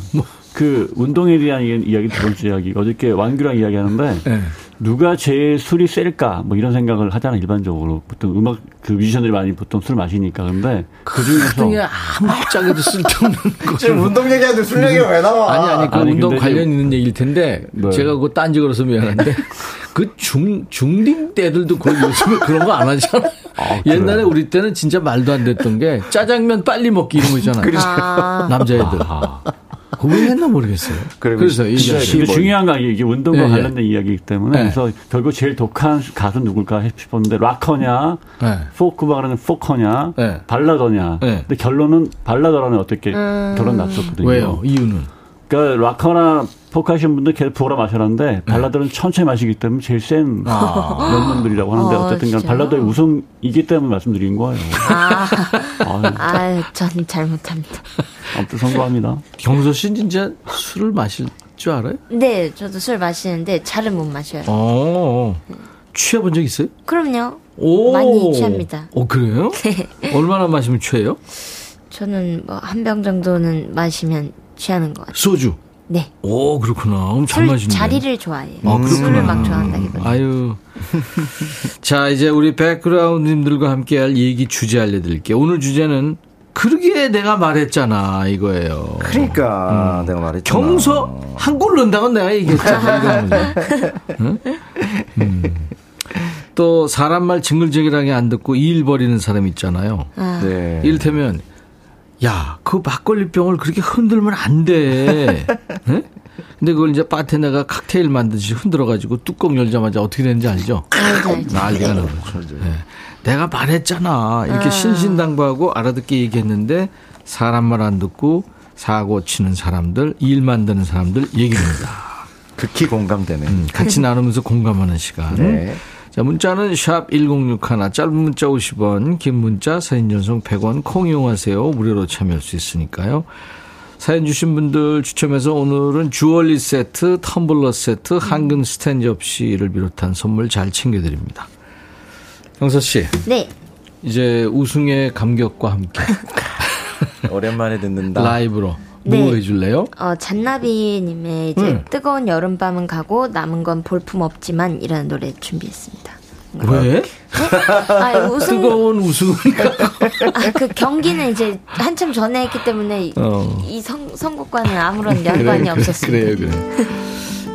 그 운동에 대한 이- 이야기 두 번째 이야기. 어저께 완규랑 이야기하는데 네. 누가 제일 술이 셀까 뭐 이런 생각을 하잖아 일반적으로 보통 음악 그 뮤지션들이 많이 보통 술 마시니까 근데 그 중에서 그게 아무 짝에도 쓸데없는 거. 지금 운동 얘기하는데 술 얘기가 왜 나와? 아니 아니 그 아니, 운동 관련 좀- 있는 얘기일 텐데 네. 제가 그거 딴지 걸어서 미안한데 그 중 중딩 때들도 그걸 요즘에 그런 거 안 하잖아. 옛날에 우리 때는 진짜 말도 안 됐던 게 짜장면 빨리 먹기 이런 거 있잖아 요. 아, 남자애들. 그거 왜 했나 모르겠어요. 그래서 이 근데 시- 근데 중요한 건 이게 운동과 예, 예. 관련된 이야기이기 때문에 예. 그래서 결국 제일 독한 가수 누굴까 싶었는데 락커냐 네. 포크 말하는 포커냐 예. 발라더냐 예. 근데 결론은 발라더라는 어떻게 결론 났었거든요. 왜요? 이유는 그러니까 락커나 포크 하시는 분들 계속 부어라 마셨는데 발라더는 천천히 마시기 때문에 제일 센 면놈들이라고 하는데 어, 어쨌든 간? 발라더의 우승이기 때문에 말씀드린 거예요. 아, 아유, 아, 전 잘못합니다. 아무튼 성공합니다. 경서 씨는 진짜 술을 마실 줄 알아요? 네, 저도 술 마시는데 잘은 못 마셔요. 어. 취해본 적 있어요? 그럼요. 오. 많이 취합니다. 어 그래요? 얼마나 마시면 취해요? 저는 뭐 한 병 정도는 마시면 취하는 것 같아요. 소주. 네. 오 그렇구나. 그럼 잘술 마시네. 자리를 좋아해요. 아, 그렇구나. 술을 막 좋아한다기보다. 아유. 자, 이제 우리 백그라운드님들과 함께할 얘기 주제 알려드릴게요. 오늘 주제는 그러게 내가 말했잖아 이거예요. 그러니까 내가 말했잖아. 경서 한골 넣는다고 내가 얘기했잖아. 응? 음. 또 사람 말 징글징글하게 안 듣고 일 버리는 사람 있잖아요. 네. 이를테면 야, 그 막걸리 병을 그렇게 흔들면 안 돼. 응? 근데 그걸 이제 바테너가 칵테일 만드듯이 흔들어가지고 뚜껑 열자마자 어떻게 되는지 알죠? 알죠, 알죠. 난리가 나는 거죠. 네. 내가 말했잖아. 이렇게 신신당부하고 알아듣게 얘기했는데 사람 말 안 듣고 사고 치는 사람들, 일 만드는 사람들 얘기입니다. 극히 공감되네. 음, 같이 나누면서 공감하는 시간. 네. 자, 문자는 샵 1061, 짧은 문자 50원, 긴 문자 사진 전송 100원, 콩 이용하세요. 무료로 참여할 수 있으니까요. 사연 주신 분들 추첨해서 오늘은 주얼리 세트, 텀블러 세트, 한근 스탠 접시를 비롯한 선물 잘 챙겨드립니다. 경서 씨, 네. 이제 우승의 감격과 함께 오랜만에 듣는다. 라이브로 네. 뭐 해줄래요? 어, 잔나비님의 이제 음. 뜨거운 여름밤은 가고 남은 건 볼품 없지만 이라는 노래 준비했습니다. 왜? 아, 우승, 뜨거운 우승이니까. 아, 그 경기는 이제 한참 전에 했기 때문에 이- 어. 이 성, 선곡과는 아무런 연관이 없었습니다. 그래요, 그래요.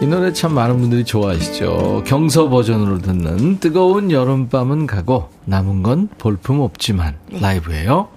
이 노래 참 많은 분들이 좋아하시죠. 경서 버전으로 듣는 뜨거운 여름밤은 가고 남은 건 볼품 없지만 네. 라이브예요.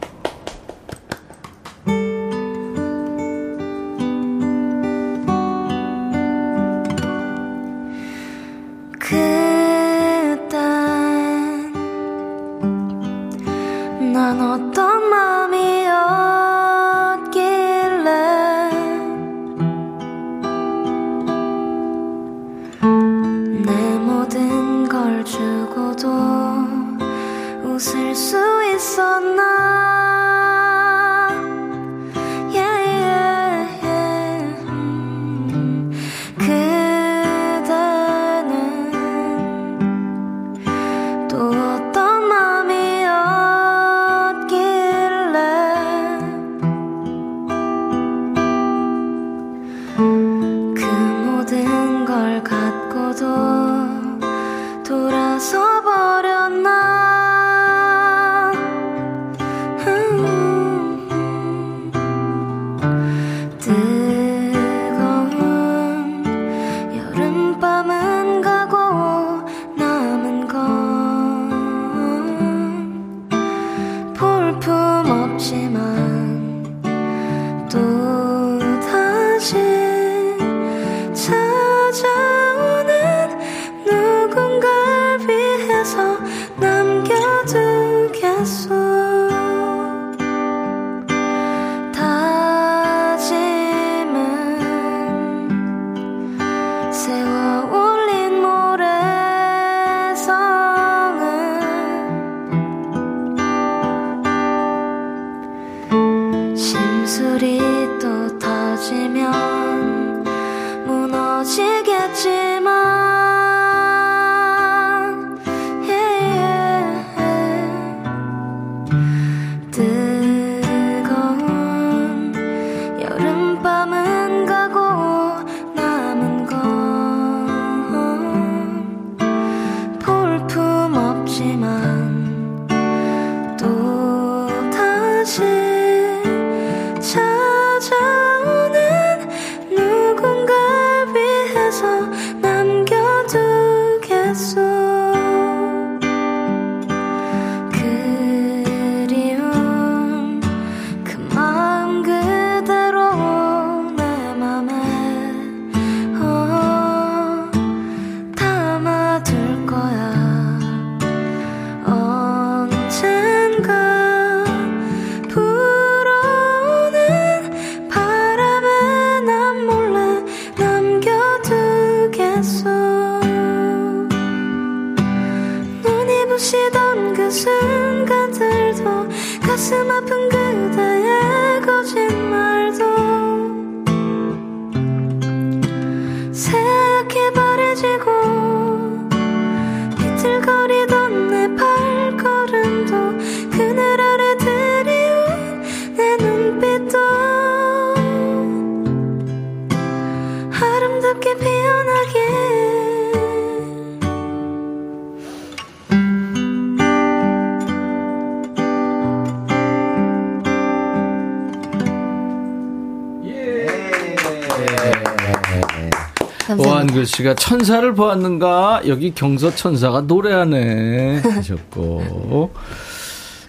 한글 씨가 천사를 보았는가? 여기 경서 천사가 노래하네. 하셨고.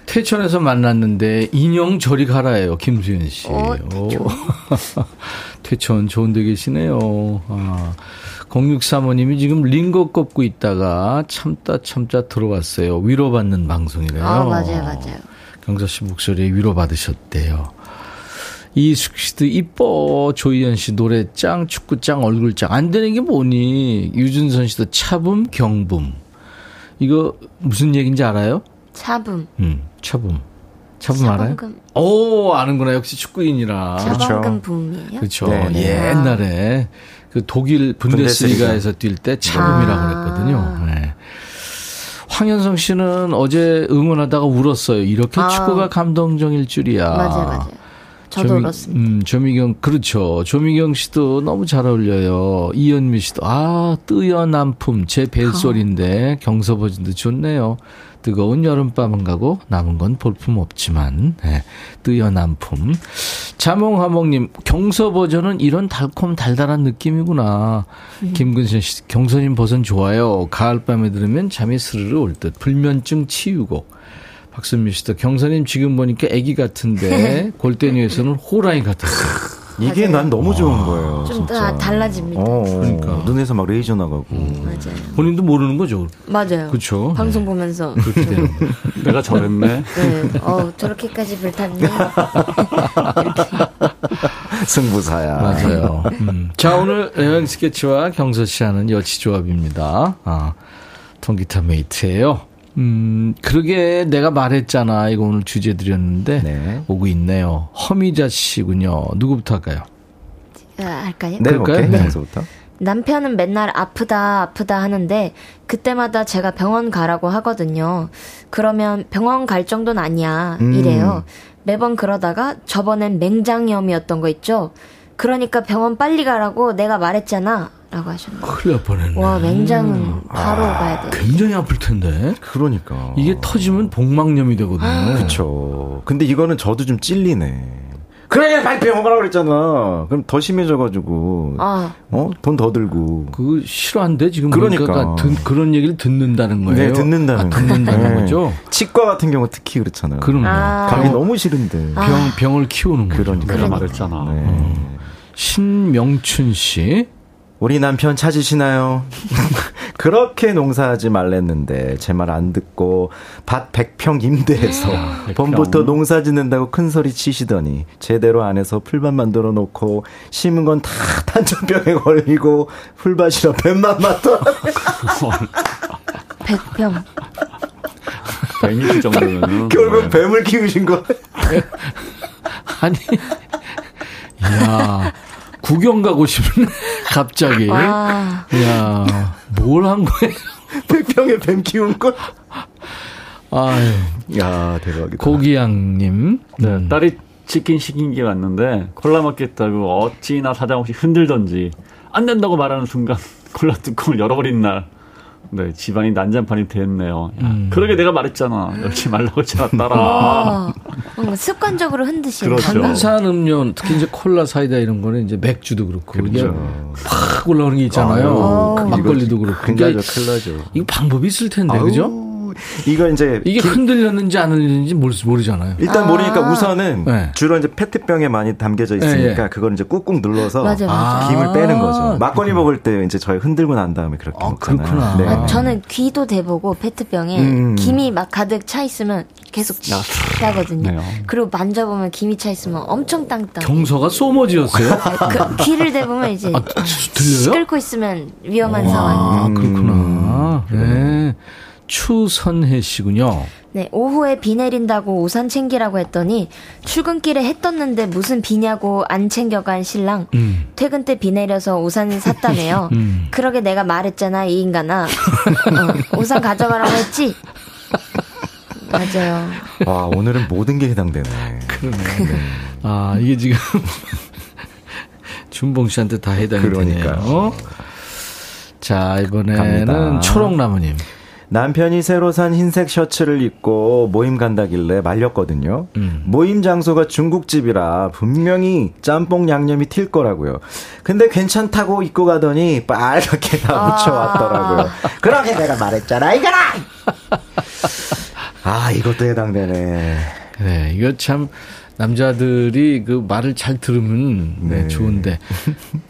태천에서 만났는데 인형 저리 가라예요. 김수현 씨. 어, 오. 태천 좋은 데 계시네요. 아. 0635님이 지금 링거 꼽고 있다가 참다 참다 들어왔어요. 위로받는 방송이래요. 아, 맞아요, 맞아요. 경서 씨 목소리에 위로받으셨대요. 이숙 씨도 이뻐. 조희연 씨 노래 짱, 축구 짱, 얼굴 짱. 안 되는 게 뭐니? 유준선 씨도 차붐, 경붐. 이거 무슨 얘기인지 알아요? 차붐. 음, 차붐. 차붐 알아요? 오, 아는구나. 역시 축구인이라. 차범금 붐이에요? 그렇죠. 네, 네. 옛날에 그 독일 분데스리가에서 뛸 때 차붐이라고 아. 그랬거든요. 네. 황현성 씨는 어제 응원하다가 울었어요. 이렇게 아. 축구가 감동적일 줄이야. 맞아요, 맞아요. 저도 조미- 울었습니다. 음, 조미경, 그렇죠. 조미경 씨도 너무 잘 어울려요. 이현미 씨도, 아, 뜨여남품, 제 벨소리인데, 경서 버전도 좋네요. 뜨거운 여름밤은 가고, 남은 건 볼품 없지만, 네, 뜨여남품. 자몽하몽님, 경서 버전은 이런 달콤 달달한 느낌이구나. 김근선 씨, 경선님 버전 좋아요. 가을밤에 들으면 잠이 스르르 올 듯. 불면증 치유곡. 박선미 씨도 경선님 지금 보니까 애기 같은데 골대녀에서는 호랑이 같았어요. 이게 난 너무 좋은 거예요. 좀 진짜. 다 달라집니다. 어, 그러니까. 눈에서 막 레이저 나가고. 맞아요. 본인도 모르는 거죠. 맞아요. 그렇죠. 방송 보면서. 그렇게 되는 거. 내가 저랬네. 네. 어, 저렇게까지 불탔네. 승부사야. 맞아요. 음. 자, 오늘 여행 스케치와 경서 씨 하는 여치 조합입니다. 아, 통기타 메이트예요. 음, 그러게 내가 말했잖아. 이거 오늘 주제 드렸는데 네. 오고 있네요. 허미자 씨군요. 누구부터 할까요? 아, 할까요? 네, 그럴까요? 오케이. 네. 경서부터. 남편은 맨날 아프다 아프다 하는데 그때마다 제가 병원 가라고 하거든요. 그러면 병원 갈 정도는 아니야 음. 이래요. 매번 그러다가 저번엔 맹장염이었던 거 있죠. 그러니까 병원 빨리 가라고 내가 말했잖아. 라고 하셨네요. 큰일 날 뻔했네. 와 맹장은 바로 가야 돼. 굉장히 아플 텐데. 그러니까. 이게 터지면 복막염이 되거든요. 그쵸. 근데 이거는 저도 좀 찔리네. 그래, 빨리 병원 가라고 그랬잖아. 그럼 더 심해져가지고. 아 어? 돈 더 들고. 그거 싫어한데 지금 그러니까. 보니까 듣- 그런 얘기를 듣는다는 거예요. 네, 듣는다는 아. 듣는다는 네. 거죠. 치과 같은 경우 특히 그렇잖아요. 그럼요. 아. 가기 너무 싫은데. 병 병을 키우는 거죠. 그러니까. 내가 말했잖아. 네. 신명춘 씨. 우리 남편 찾으시나요? 그렇게 농사하지 말랬는데 제 말 안 듣고 밭 100평 임대해서 봄부터 농사 짓는다고 큰 소리 치시더니 제대로 안 해서 풀밭 만들어 놓고 심은 건 다 단전병에 걸리고 풀밭이라 뱀만 맞더라. 백병. 뱀이 정도면은. 결국 뱀을 키우신 거. 아니, 야 구경 가고 싶네. 갑자기. 와. 야, 뭘 한 거예요? 백평에 뱀 키운 거? 아유, 야, 대박이다. 고기양님. 네, 딸이 치킨 시킨 게 왔는데 콜라 먹겠다고 어찌나 사정없이 흔들던지 안 된다고 말하는 순간 콜라 뚜껑을 열어버린 날. 네, 집안이 난장판이 됐네요. 야, 음. 그러게 내가 말했잖아. 열지 말라고 했잖아. 와. 뭔가 습관적으로 흔드시는 그렇죠. 탄산 음료, 특히 이제 콜라, 사이다 이런 거는 이제 맥주도 그렇고 이게 그렇죠. 팍 올라오는 게 있잖아요. 아유, 막걸리도 그렇고. 큰일 나죠, 큰일 나죠. 이거 방법이 있을 텐데, 아우, 그죠? 이거 이제 이게 흔들렸는지 안 흔들렸는지 모르, 모르잖아요. 일단 아. 모르니까 우선은 네. 주로 이제 페트병에 많이 담겨져 있으니까 예, 예. 그걸 이제 꾹꾹 눌러서 맞아, 맞아. 김을 아. 빼는 거죠. 막걸리 먹을 때 이제 저희 흔들고 난 다음에 그렇게 아, 먹잖아요. 그렇구나. 네. 아, 저는 귀도 대보고 페트병에 음. 김이 막 가득 차 있으면 계속 하거든요. 네. 그리고 만져보면 김이 차 있으면 엄청 땅땅. 경서가 소머지였어요? 그 귀를 대보면 이제 아, 들려요? 끓고 있으면 위험한 상황. 아, 음. 그렇구나. 네. 추선혜 씨군요. 네, 오후에 비 내린다고 우산 챙기라고 했더니 출근길에 해 떴는데 무슨 비냐고 안 챙겨간 신랑. 음. 퇴근 때 비 내려서 우산 샀다네요. 음. 그러게 내가 말했잖아, 이 인간아. 어, 우산 가져가라고 했지? 맞아요. 와, 오늘은 모든 게 해당되네. 아, 이게 지금 준봉 씨한테 다 해당이 그러니까요. 되네요. 자, 이번에는 갑니다. 초록나무님. 남편이 새로 산 흰색 셔츠를 입고 모임 간다길래 말렸거든요. 음. 모임 장소가 중국집이라 분명히 짬뽕 양념이 튈 거라고요. 근데 괜찮다고 입고 가더니 빨갛게 다 묻혀왔더라고요. 그렇게 내가 말했잖아, 이거라! 아, 이것도 해당되네. 네, 이거 참 남자들이 그 말을 잘 들으면 네, 네. 좋은데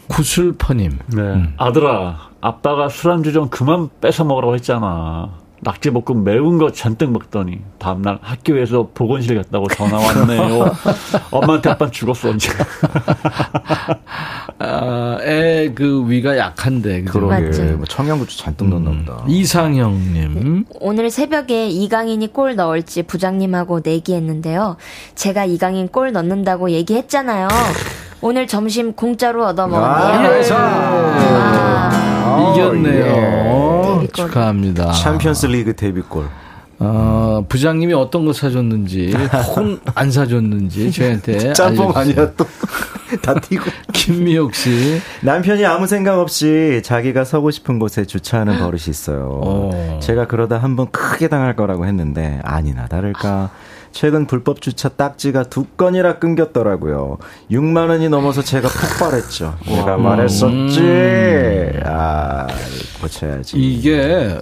구슬퍼님. 네. 아들아, 아빠가 술안주 좀 그만 뺏어 먹으라고 했잖아. 낙지볶음 매운 거 잔뜩 먹더니 다음날 학교에서 보건실 갔다고 전화 왔네요. 엄마한테 아빠 죽었어 언제? 아, 애그 위가 약한데? 그러게. 뭐 청양고추 잔뜩 넣나 보다. 이상형님. 오늘 새벽에 이강인이 골 넣을지 부장님하고 내기했는데요. 제가 이강인 골 넣는다고 얘기했잖아요. 오늘 점심 공짜로 얻어 아, 먹었네요. 아, 이겼네요. 데뷔골. 축하합니다. 챔피언스 리그 데뷔골. 어, 부장님이 어떤 거 사줬는지, 혹은 안 사줬는지 저희한테 짬뽕. 아니야 또. 다 튀고. 김미옥 씨. 남편이 아무 생각 없이 자기가 서고 싶은 곳에 주차하는 버릇이 있어요. 어. 제가 그러다 한번 크게 당할 거라고 했는데 아니나 다를까. 최근 불법 주차 딱지가 두 건이나 끊겼더라고요. 6만 원이 넘어서 제가 폭발했죠. 내가 말했었지. 아, 고쳐야지. 이게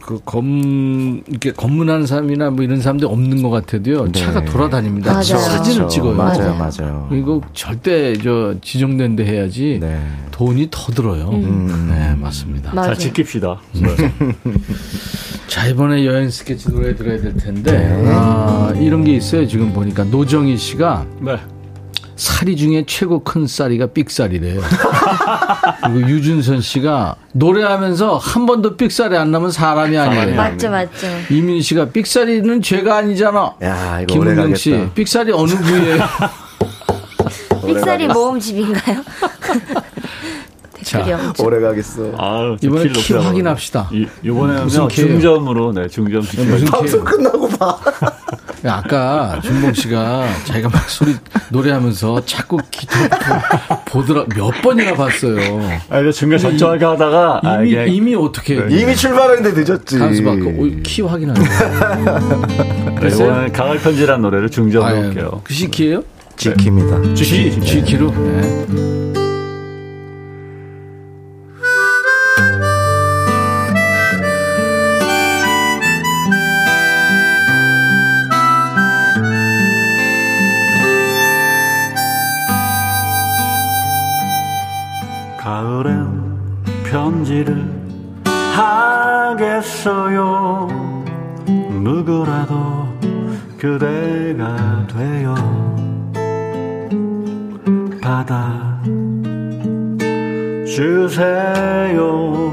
그 검, 이렇게 검문하는 사람이나 뭐 이런 사람들 없는 것 같아도요. 네. 차가 돌아다닙니다. 맞아요. 사진을 그렇죠. 찍어요. 맞아요, 맞아요. 맞아요. 이거 절대 저 지정된 데 해야지 네. 돈이 더 들어요. 음. 네, 맞습니다. 맞아요. 잘 지킵시다. 자, 이번에 여행 스케치 노래 들어야 될 텐데, 네. 아, 이런 게 있어요. 지금 보니까 노정희 씨가 네. 사리 중에 최고 큰 쌀이가 삑살이래요. 그리고 유준선 씨가 노래하면서 한 번도 삑살이 안 나면 사람이 아니에요. 맞죠, 맞죠. 이민 씨가 삑살이는 죄가 아니잖아. 야, 김은경 씨. 삑살이 어느 부위예요? 삑사리 모음집인가요? 자. 오래 가겠어. 아유, 이번에 킬 키. 확인합시다. 이, 이번에는요 무슨 키예요? 중점으로 네 중점 시켜요. 무슨 방송 키예요? 끝나고 봐. 야, 아까 준봉 씨가 자기가 막 소리 노래하면서 자꾸 기타 보더라 몇 번이나 봤어요. 아, 이제 중간 적절하게 하다가 아, 이미 이게 이미 어떻게 이미 출발했는데 늦었지. 간수 받고 어, 키 확인하는 거. 네, 이번에 가을 편지란 노래를 중점으로 할게요. 그 시키예요? 지킵니다. G G 키로. 네. 편지를 하겠어요? 누구라도 그대가 되어 받아 주세요.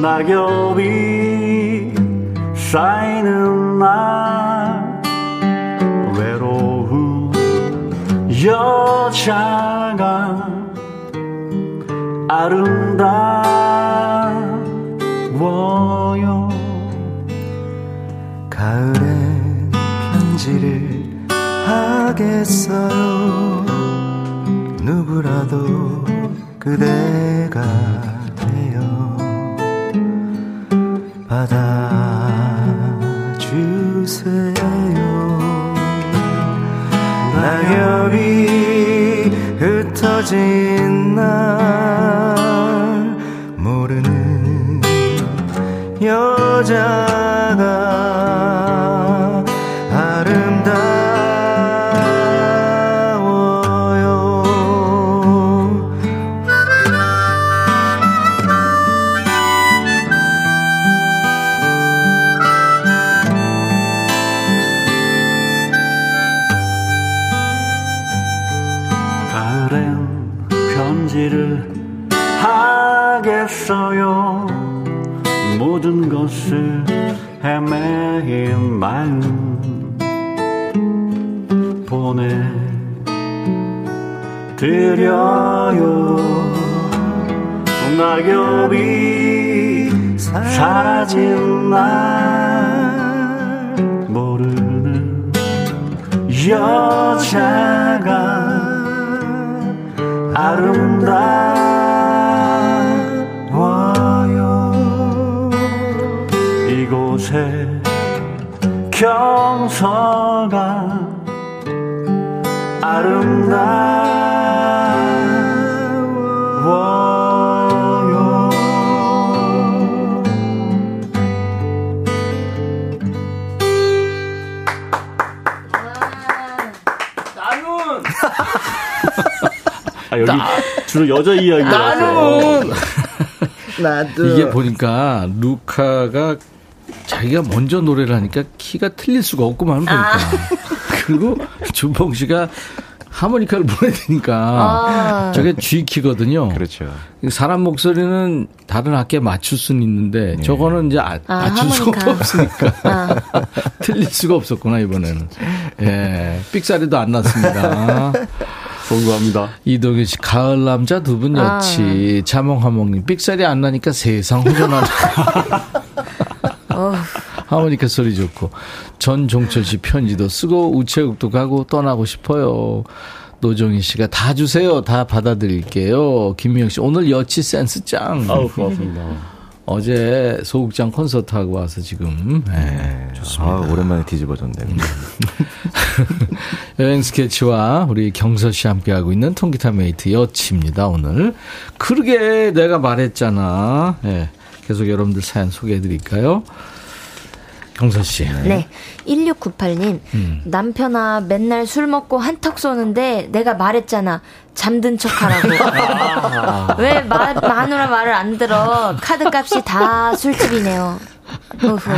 낙엽이 쌓이는 날 외로운 여자가 아름다워요. 가을엔 편지를 하겠어요. 누구라도 그대가 돼요 받아주세요. 낙엽이 흩어진 날 여자 헤매인 마음 보내드려요. 낙엽이 사라진 날 모르는 여자가 아름다워 이곳에 경서가 아름다워요. 아, 여기 주로 여자 이야기라서. 나도. 이게 보니까 루카가 자기가 먼저 노래를 하니까 키가 틀릴 수가 없구만 보니까. 그리고 준봉 씨가 하모니카를 보내드니까 아. 저게 G 키거든요. 그렇죠. 사람 목소리는 다른 악기에 맞출 수는 있는데 저거는 이제 아, 아, 맞출 수가 하모니카. 없으니까 아. 틀릴 수가 없었구나 이번에는. 예, 삑사리도 안 났습니다. 송구합니다. 이동현 씨, 가을 남자 두분 아. 여치, 자몽하몽님, 삑살이 안 나니까 세상 호전하네. 하모니카 소리 좋고, 전종철 씨 편지도 쓰고, 우체국도 가고, 떠나고 싶어요. 노정희 씨가 다 주세요. 다 받아드릴게요. 김미영 씨, 오늘 여치 센스 짱. 아우 고맙습니다. 어제 소극장 콘서트 하고 와서 지금. 네, 좋습니다. 아, 오랜만에 뒤집어졌네. 여행 스케치와 우리 경서 씨 함께 하고 있는 통기타 메이트 여치입니다, 오늘. 그러게 내가 말했잖아. 예. 계속 여러분들 사연 소개해 드릴까요? 경서 씨. 네. 1698님, 음. 남편아, 맨날 술 먹고 한턱 쏘는데 내가 말했잖아. 잠든 척 하라고. 왜 마, 마누라 말을 안 들어? 카드 값이 다 술집이네요. 우후.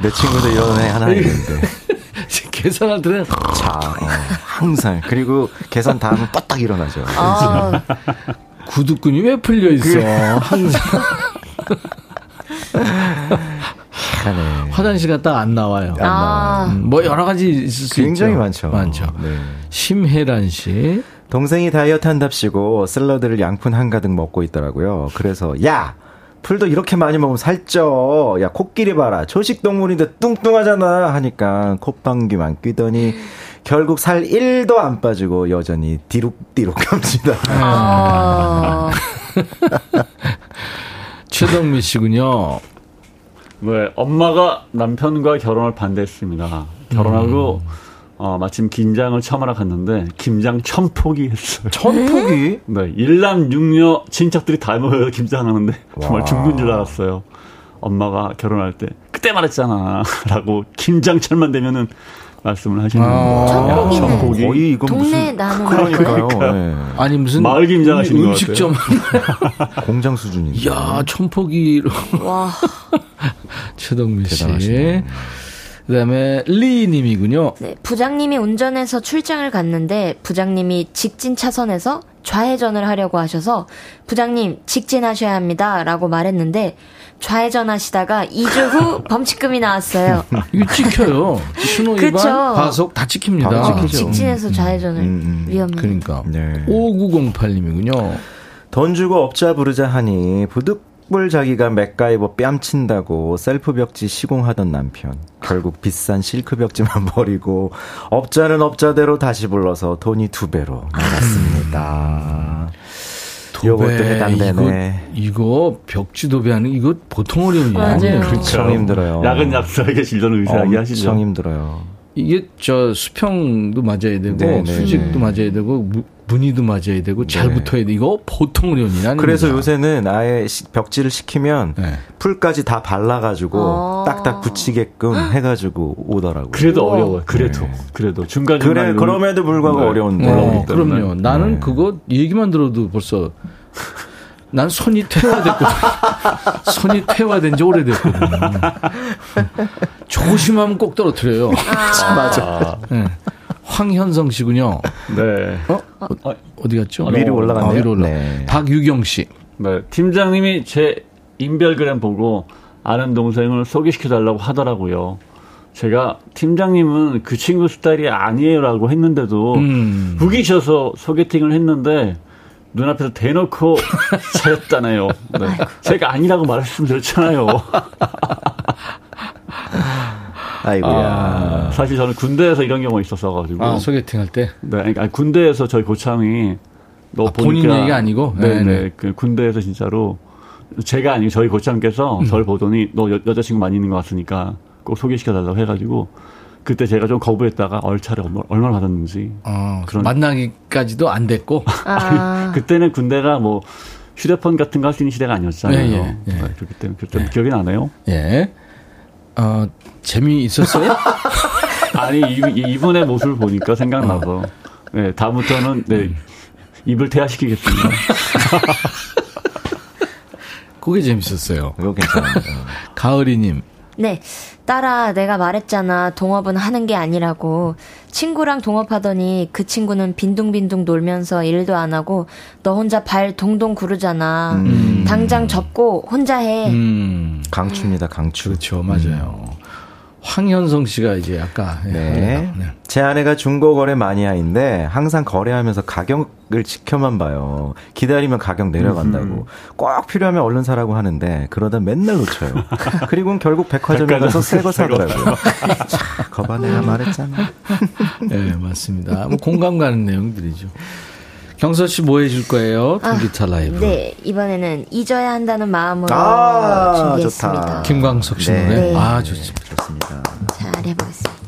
내 친구도 이런 애 하나 있는데. 계산할 때는 자, 어, 항상. 그리고 계산 다 하면 뻗딱 일어나죠. 아, 구두끈이 왜 풀려 있어? 항상 희한해. 화장실 갔다 안 나와요. 아. 음, 뭐 여러 가지 있을 수 굉장히 있죠. 많죠. 많죠. 네. 심혜란 씨. 동생이 다이어트 한답시고 샐러드를 양푼 한가득 먹고 있더라고요. 그래서 야 풀도 이렇게 많이 먹으면 살쪄. 야 코끼리 봐라. 초식 동물인데 뚱뚱하잖아. 하니까 콧방귀만 뀌더니 결국 살 1도 안 빠지고 여전히 디룩디룩합니다. 어, 최덕미 씨군요. 네, 엄마가 남편과 결혼을 반대했습니다. 결혼하고 어, 마침 김장을 처음하러 갔는데 김장 천포기 했어요. 천폭이 네, 일남 육녀 친척들이 다 모여서 김장하는데 정말 와. 죽는 줄 알았어요. 엄마가 결혼할 때 그때 말했잖아라고 김장철만 되면은 말씀을 하시는 거예요. 천포기는 천포기. 거의 이건 동네 무슨 나누는 그러니까요. 네. 아니 무슨 마을 김장 하시는 것 음식점. 공장 수준인데. 이야 천포기로 와, 최덕미 씨. 대단하시네. 그다음에 리님이군요. 네, 부장님이 운전해서 출장을 갔는데 부장님이 직진 차선에서 좌회전을 하려고 하셔서 부장님 직진하셔야 합니다라고 말했는데 좌회전 하시다가 2주 후 범칙금이 나왔어요. 이거 찍혀요. 신호 위반. 과속 다 찍힙니다. 바로 어, 찍히죠. 직진해서 좌회전을 음, 위험해. 그러니까 네. 5908님이군요. 돈 주고 업자 부르자 하니 부득불 자기가 맥가이버 뺨친다고 셀프 벽지 시공하던 남편. 결국 비싼 실크 벽지만 버리고 업자는 업자대로 다시 불러서 돈이 두 배로 나갔습니다. 요것도 해당되네. 이거, 이거 벽지 도배하는 이거 보통 어려운 일이 맞아요. 아니에요. 엄청 힘들어요. 야근 약속하게 질던 의사하게 하시죠. 엄청 힘들어요. 이게 저 수평도 맞아야 되고 네, 네, 수직도 네. 맞아야 되고 무, 무늬도 맞아야 되고 잘 네. 붙어야 돼. 이거 보통 어려운 일이 아닙니다. 그래서 요새는 아예 시- 벽지를 시키면 네. 풀까지 다 발라가지고 어. 딱딱 붙이게끔 해가지고 오더라고요. 그래도 우와. 어려워요. 그래도 그래도 중간 그래 중간 그럼에도 불구하고 네. 어려운데. 어, 올라오기 때문에. 그럼요. 나는 네. 그거 얘기만 들어도 벌써 난 손이 퇴화됐거든. 손이 퇴화된 지 오래됐거든. 조심하면 꼭 떨어뜨려요. 맞아. 네. 황현성 씨군요. 네. 어? 어, 어 디 갔죠? 위로 올라갔네요. 아, 위로 올라. 네. 박유경 씨. 네. 팀장님이 제 인별그램 보고 아는 동생을 소개시켜 달라고 하더라고요. 제가 팀장님은 그 친구 스타일이 아니에요라고 했는데도 음. 우기셔서 소개팅을 했는데 눈앞에서 대놓고 차였잖아요. 네. 제가 아니라고 말했으면 됐잖아요. 아이고야. 아, 사실 저는 군대에서 이런 경우가 있었어가지고. 아, 소개팅 할 때? 네, 그러니까 군대에서 저희 고참이 너 아, 본인 얘기가 아니고? 네네 네네. 그 군대에서 진짜로 제가 아니고 저희 고참께서 음. 저를 보더니 너 여, 여자친구 많이 있는 것 같으니까 꼭 소개시켜 달라고 해가지고 그때 제가 좀 거부했다가 얼차례 얼마, 얼마 나 받았는지 어, 그런- 만나기까지도 안 됐고. 아, 그때는 군대가 뭐 휴대폰 같은 거 할 수 있는 시대가 아니었잖아요. 예, 예, 예. 네, 그렇기 때문에 그때 기억이 나네요. 예. 어, 재미있었어요? 아니 이, 분의 모습을 보니까 생각나서 네, 다음부터는 네, 입을 태화시키겠습니다. 그게 재밌었어요. 이거 괜찮아요. 가을이님. 네. 딸아, 내가 말했잖아. 동업은 하는 게 아니라고. 친구랑 동업하더니 그 친구는 빈둥빈둥 놀면서 일도 안 하고 너 혼자 발 동동 구르잖아. 당장 접고 혼자 해. 음, 강추입니다, 강추. 그렇죠. 맞아요. 황현성 씨가 이제 아까. 예, 네. 네. 제 아내가 중고 거래 마니아인데 항상 거래하면서 가격을 지켜만 봐요. 기다리면 가격 내려간다고. 꼭 필요하면 얼른 사라고 하는데 그러다 맨날 놓쳐요. 그리고는 결국 백화점에 가서 새 거 사더라고요. 자, 거봐 내가 말했잖아. 네, 맞습니다. 뭐 공감 가는 내용들이죠. 경서 씨 뭐 해줄 거예요? 통기타 라이브. 네. 이번에는 잊어야 한다는 마음으로 아, 준비했습니다. 좋다. 김광석 씨 네. 노래. 네. 아, 좋습니다. 좋습니다. 잘 해보겠습니다.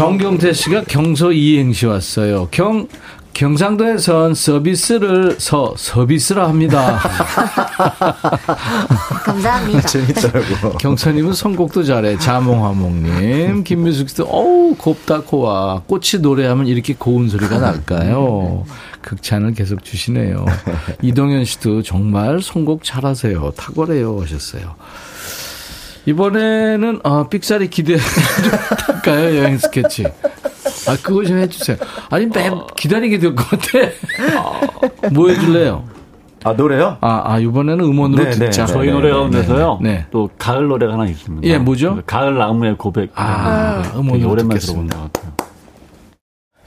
정경태 씨가 경서 이행시 왔어요. 경 경상도에선 서비스를 서 서비스라 합니다. 감사합니다. 재밌더라고. 경선님은 선곡도 잘해. 자몽하몽님, 김미숙 씨도 어우 곱다 코와 꽃이 노래하면 이렇게 고운 소리가 날까요? 극찬을 계속 주시네요. 이동현 씨도 정말 선곡 잘하세요. 탁월해요 하셨어요. 이번에는 어, 삑사리 기대할까요 여행 스케치? 아 그거 좀 해주세요. 아니 매 기다리게 될 것 같아. 뭐 해줄래요? 아 노래요? 아, 아 이번에는 음원으로 네, 듣자. 네, 저희 네, 노래 네, 가운데서요. 네. 또 가을 노래가 하나 있습니다. 예, 뭐죠? 그 가을 나무의 고백. 아, 음원으로 오랜만에 듣겠습니다. 들어본 것 같아요.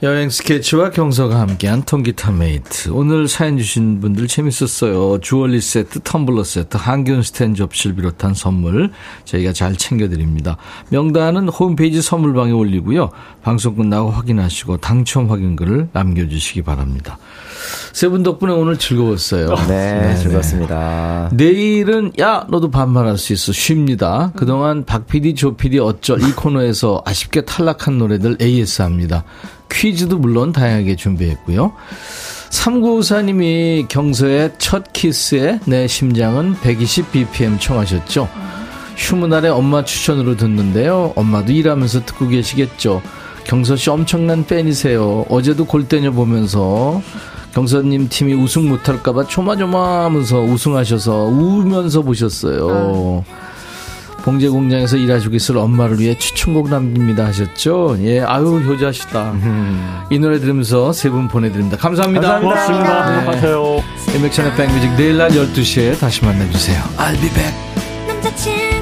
여행 스케치와 경서가 함께한 통기타 메이트. 오늘 사연 주신 분들 재밌었어요. 주얼리 세트, 텀블러 세트, 항균 스탠 접시를 비롯한 선물 저희가 잘 챙겨드립니다. 명단은 홈페이지 선물방에 올리고요. 방송 끝나고 확인하시고 당첨 확인글을 남겨주시기 바랍니다. 세 분 덕분에 오늘 즐거웠어요. 네, 즐겁습니다. 내일은 야 너도 반말할 수 있어 쉽니다. 그동안 박 PD, 조 PD 어쩔 이 코너에서 아쉽게 탈락한 노래들 AS합니다. 퀴즈도 물론 다양하게 준비했고요. 3954님이 경서의 첫 키스에 내 심장은 120bpm 청하셨죠. 휴무날에 엄마 추천으로 듣는데요. 엄마도 일하면서 듣고 계시겠죠. 경서 씨 엄청난 팬이세요. 어제도 골대녀 보면서 경서님 팀이 우승 못할까봐 조마조마하면서 우승하셔서 우면서 보셨어요. 봉제 공장에서 일하시고 있을 엄마를 위해 추천곡 남깁니다 하셨죠? 예, 아유 효자시다. 이 노래 들으면서 세 분 보내드립니다. 감사합니다. 고맙습니다. 네. 행복하세요. 인백션의 백뮤직 내일 날 12시에 다시 만나주세요. I'll be back. 남자친구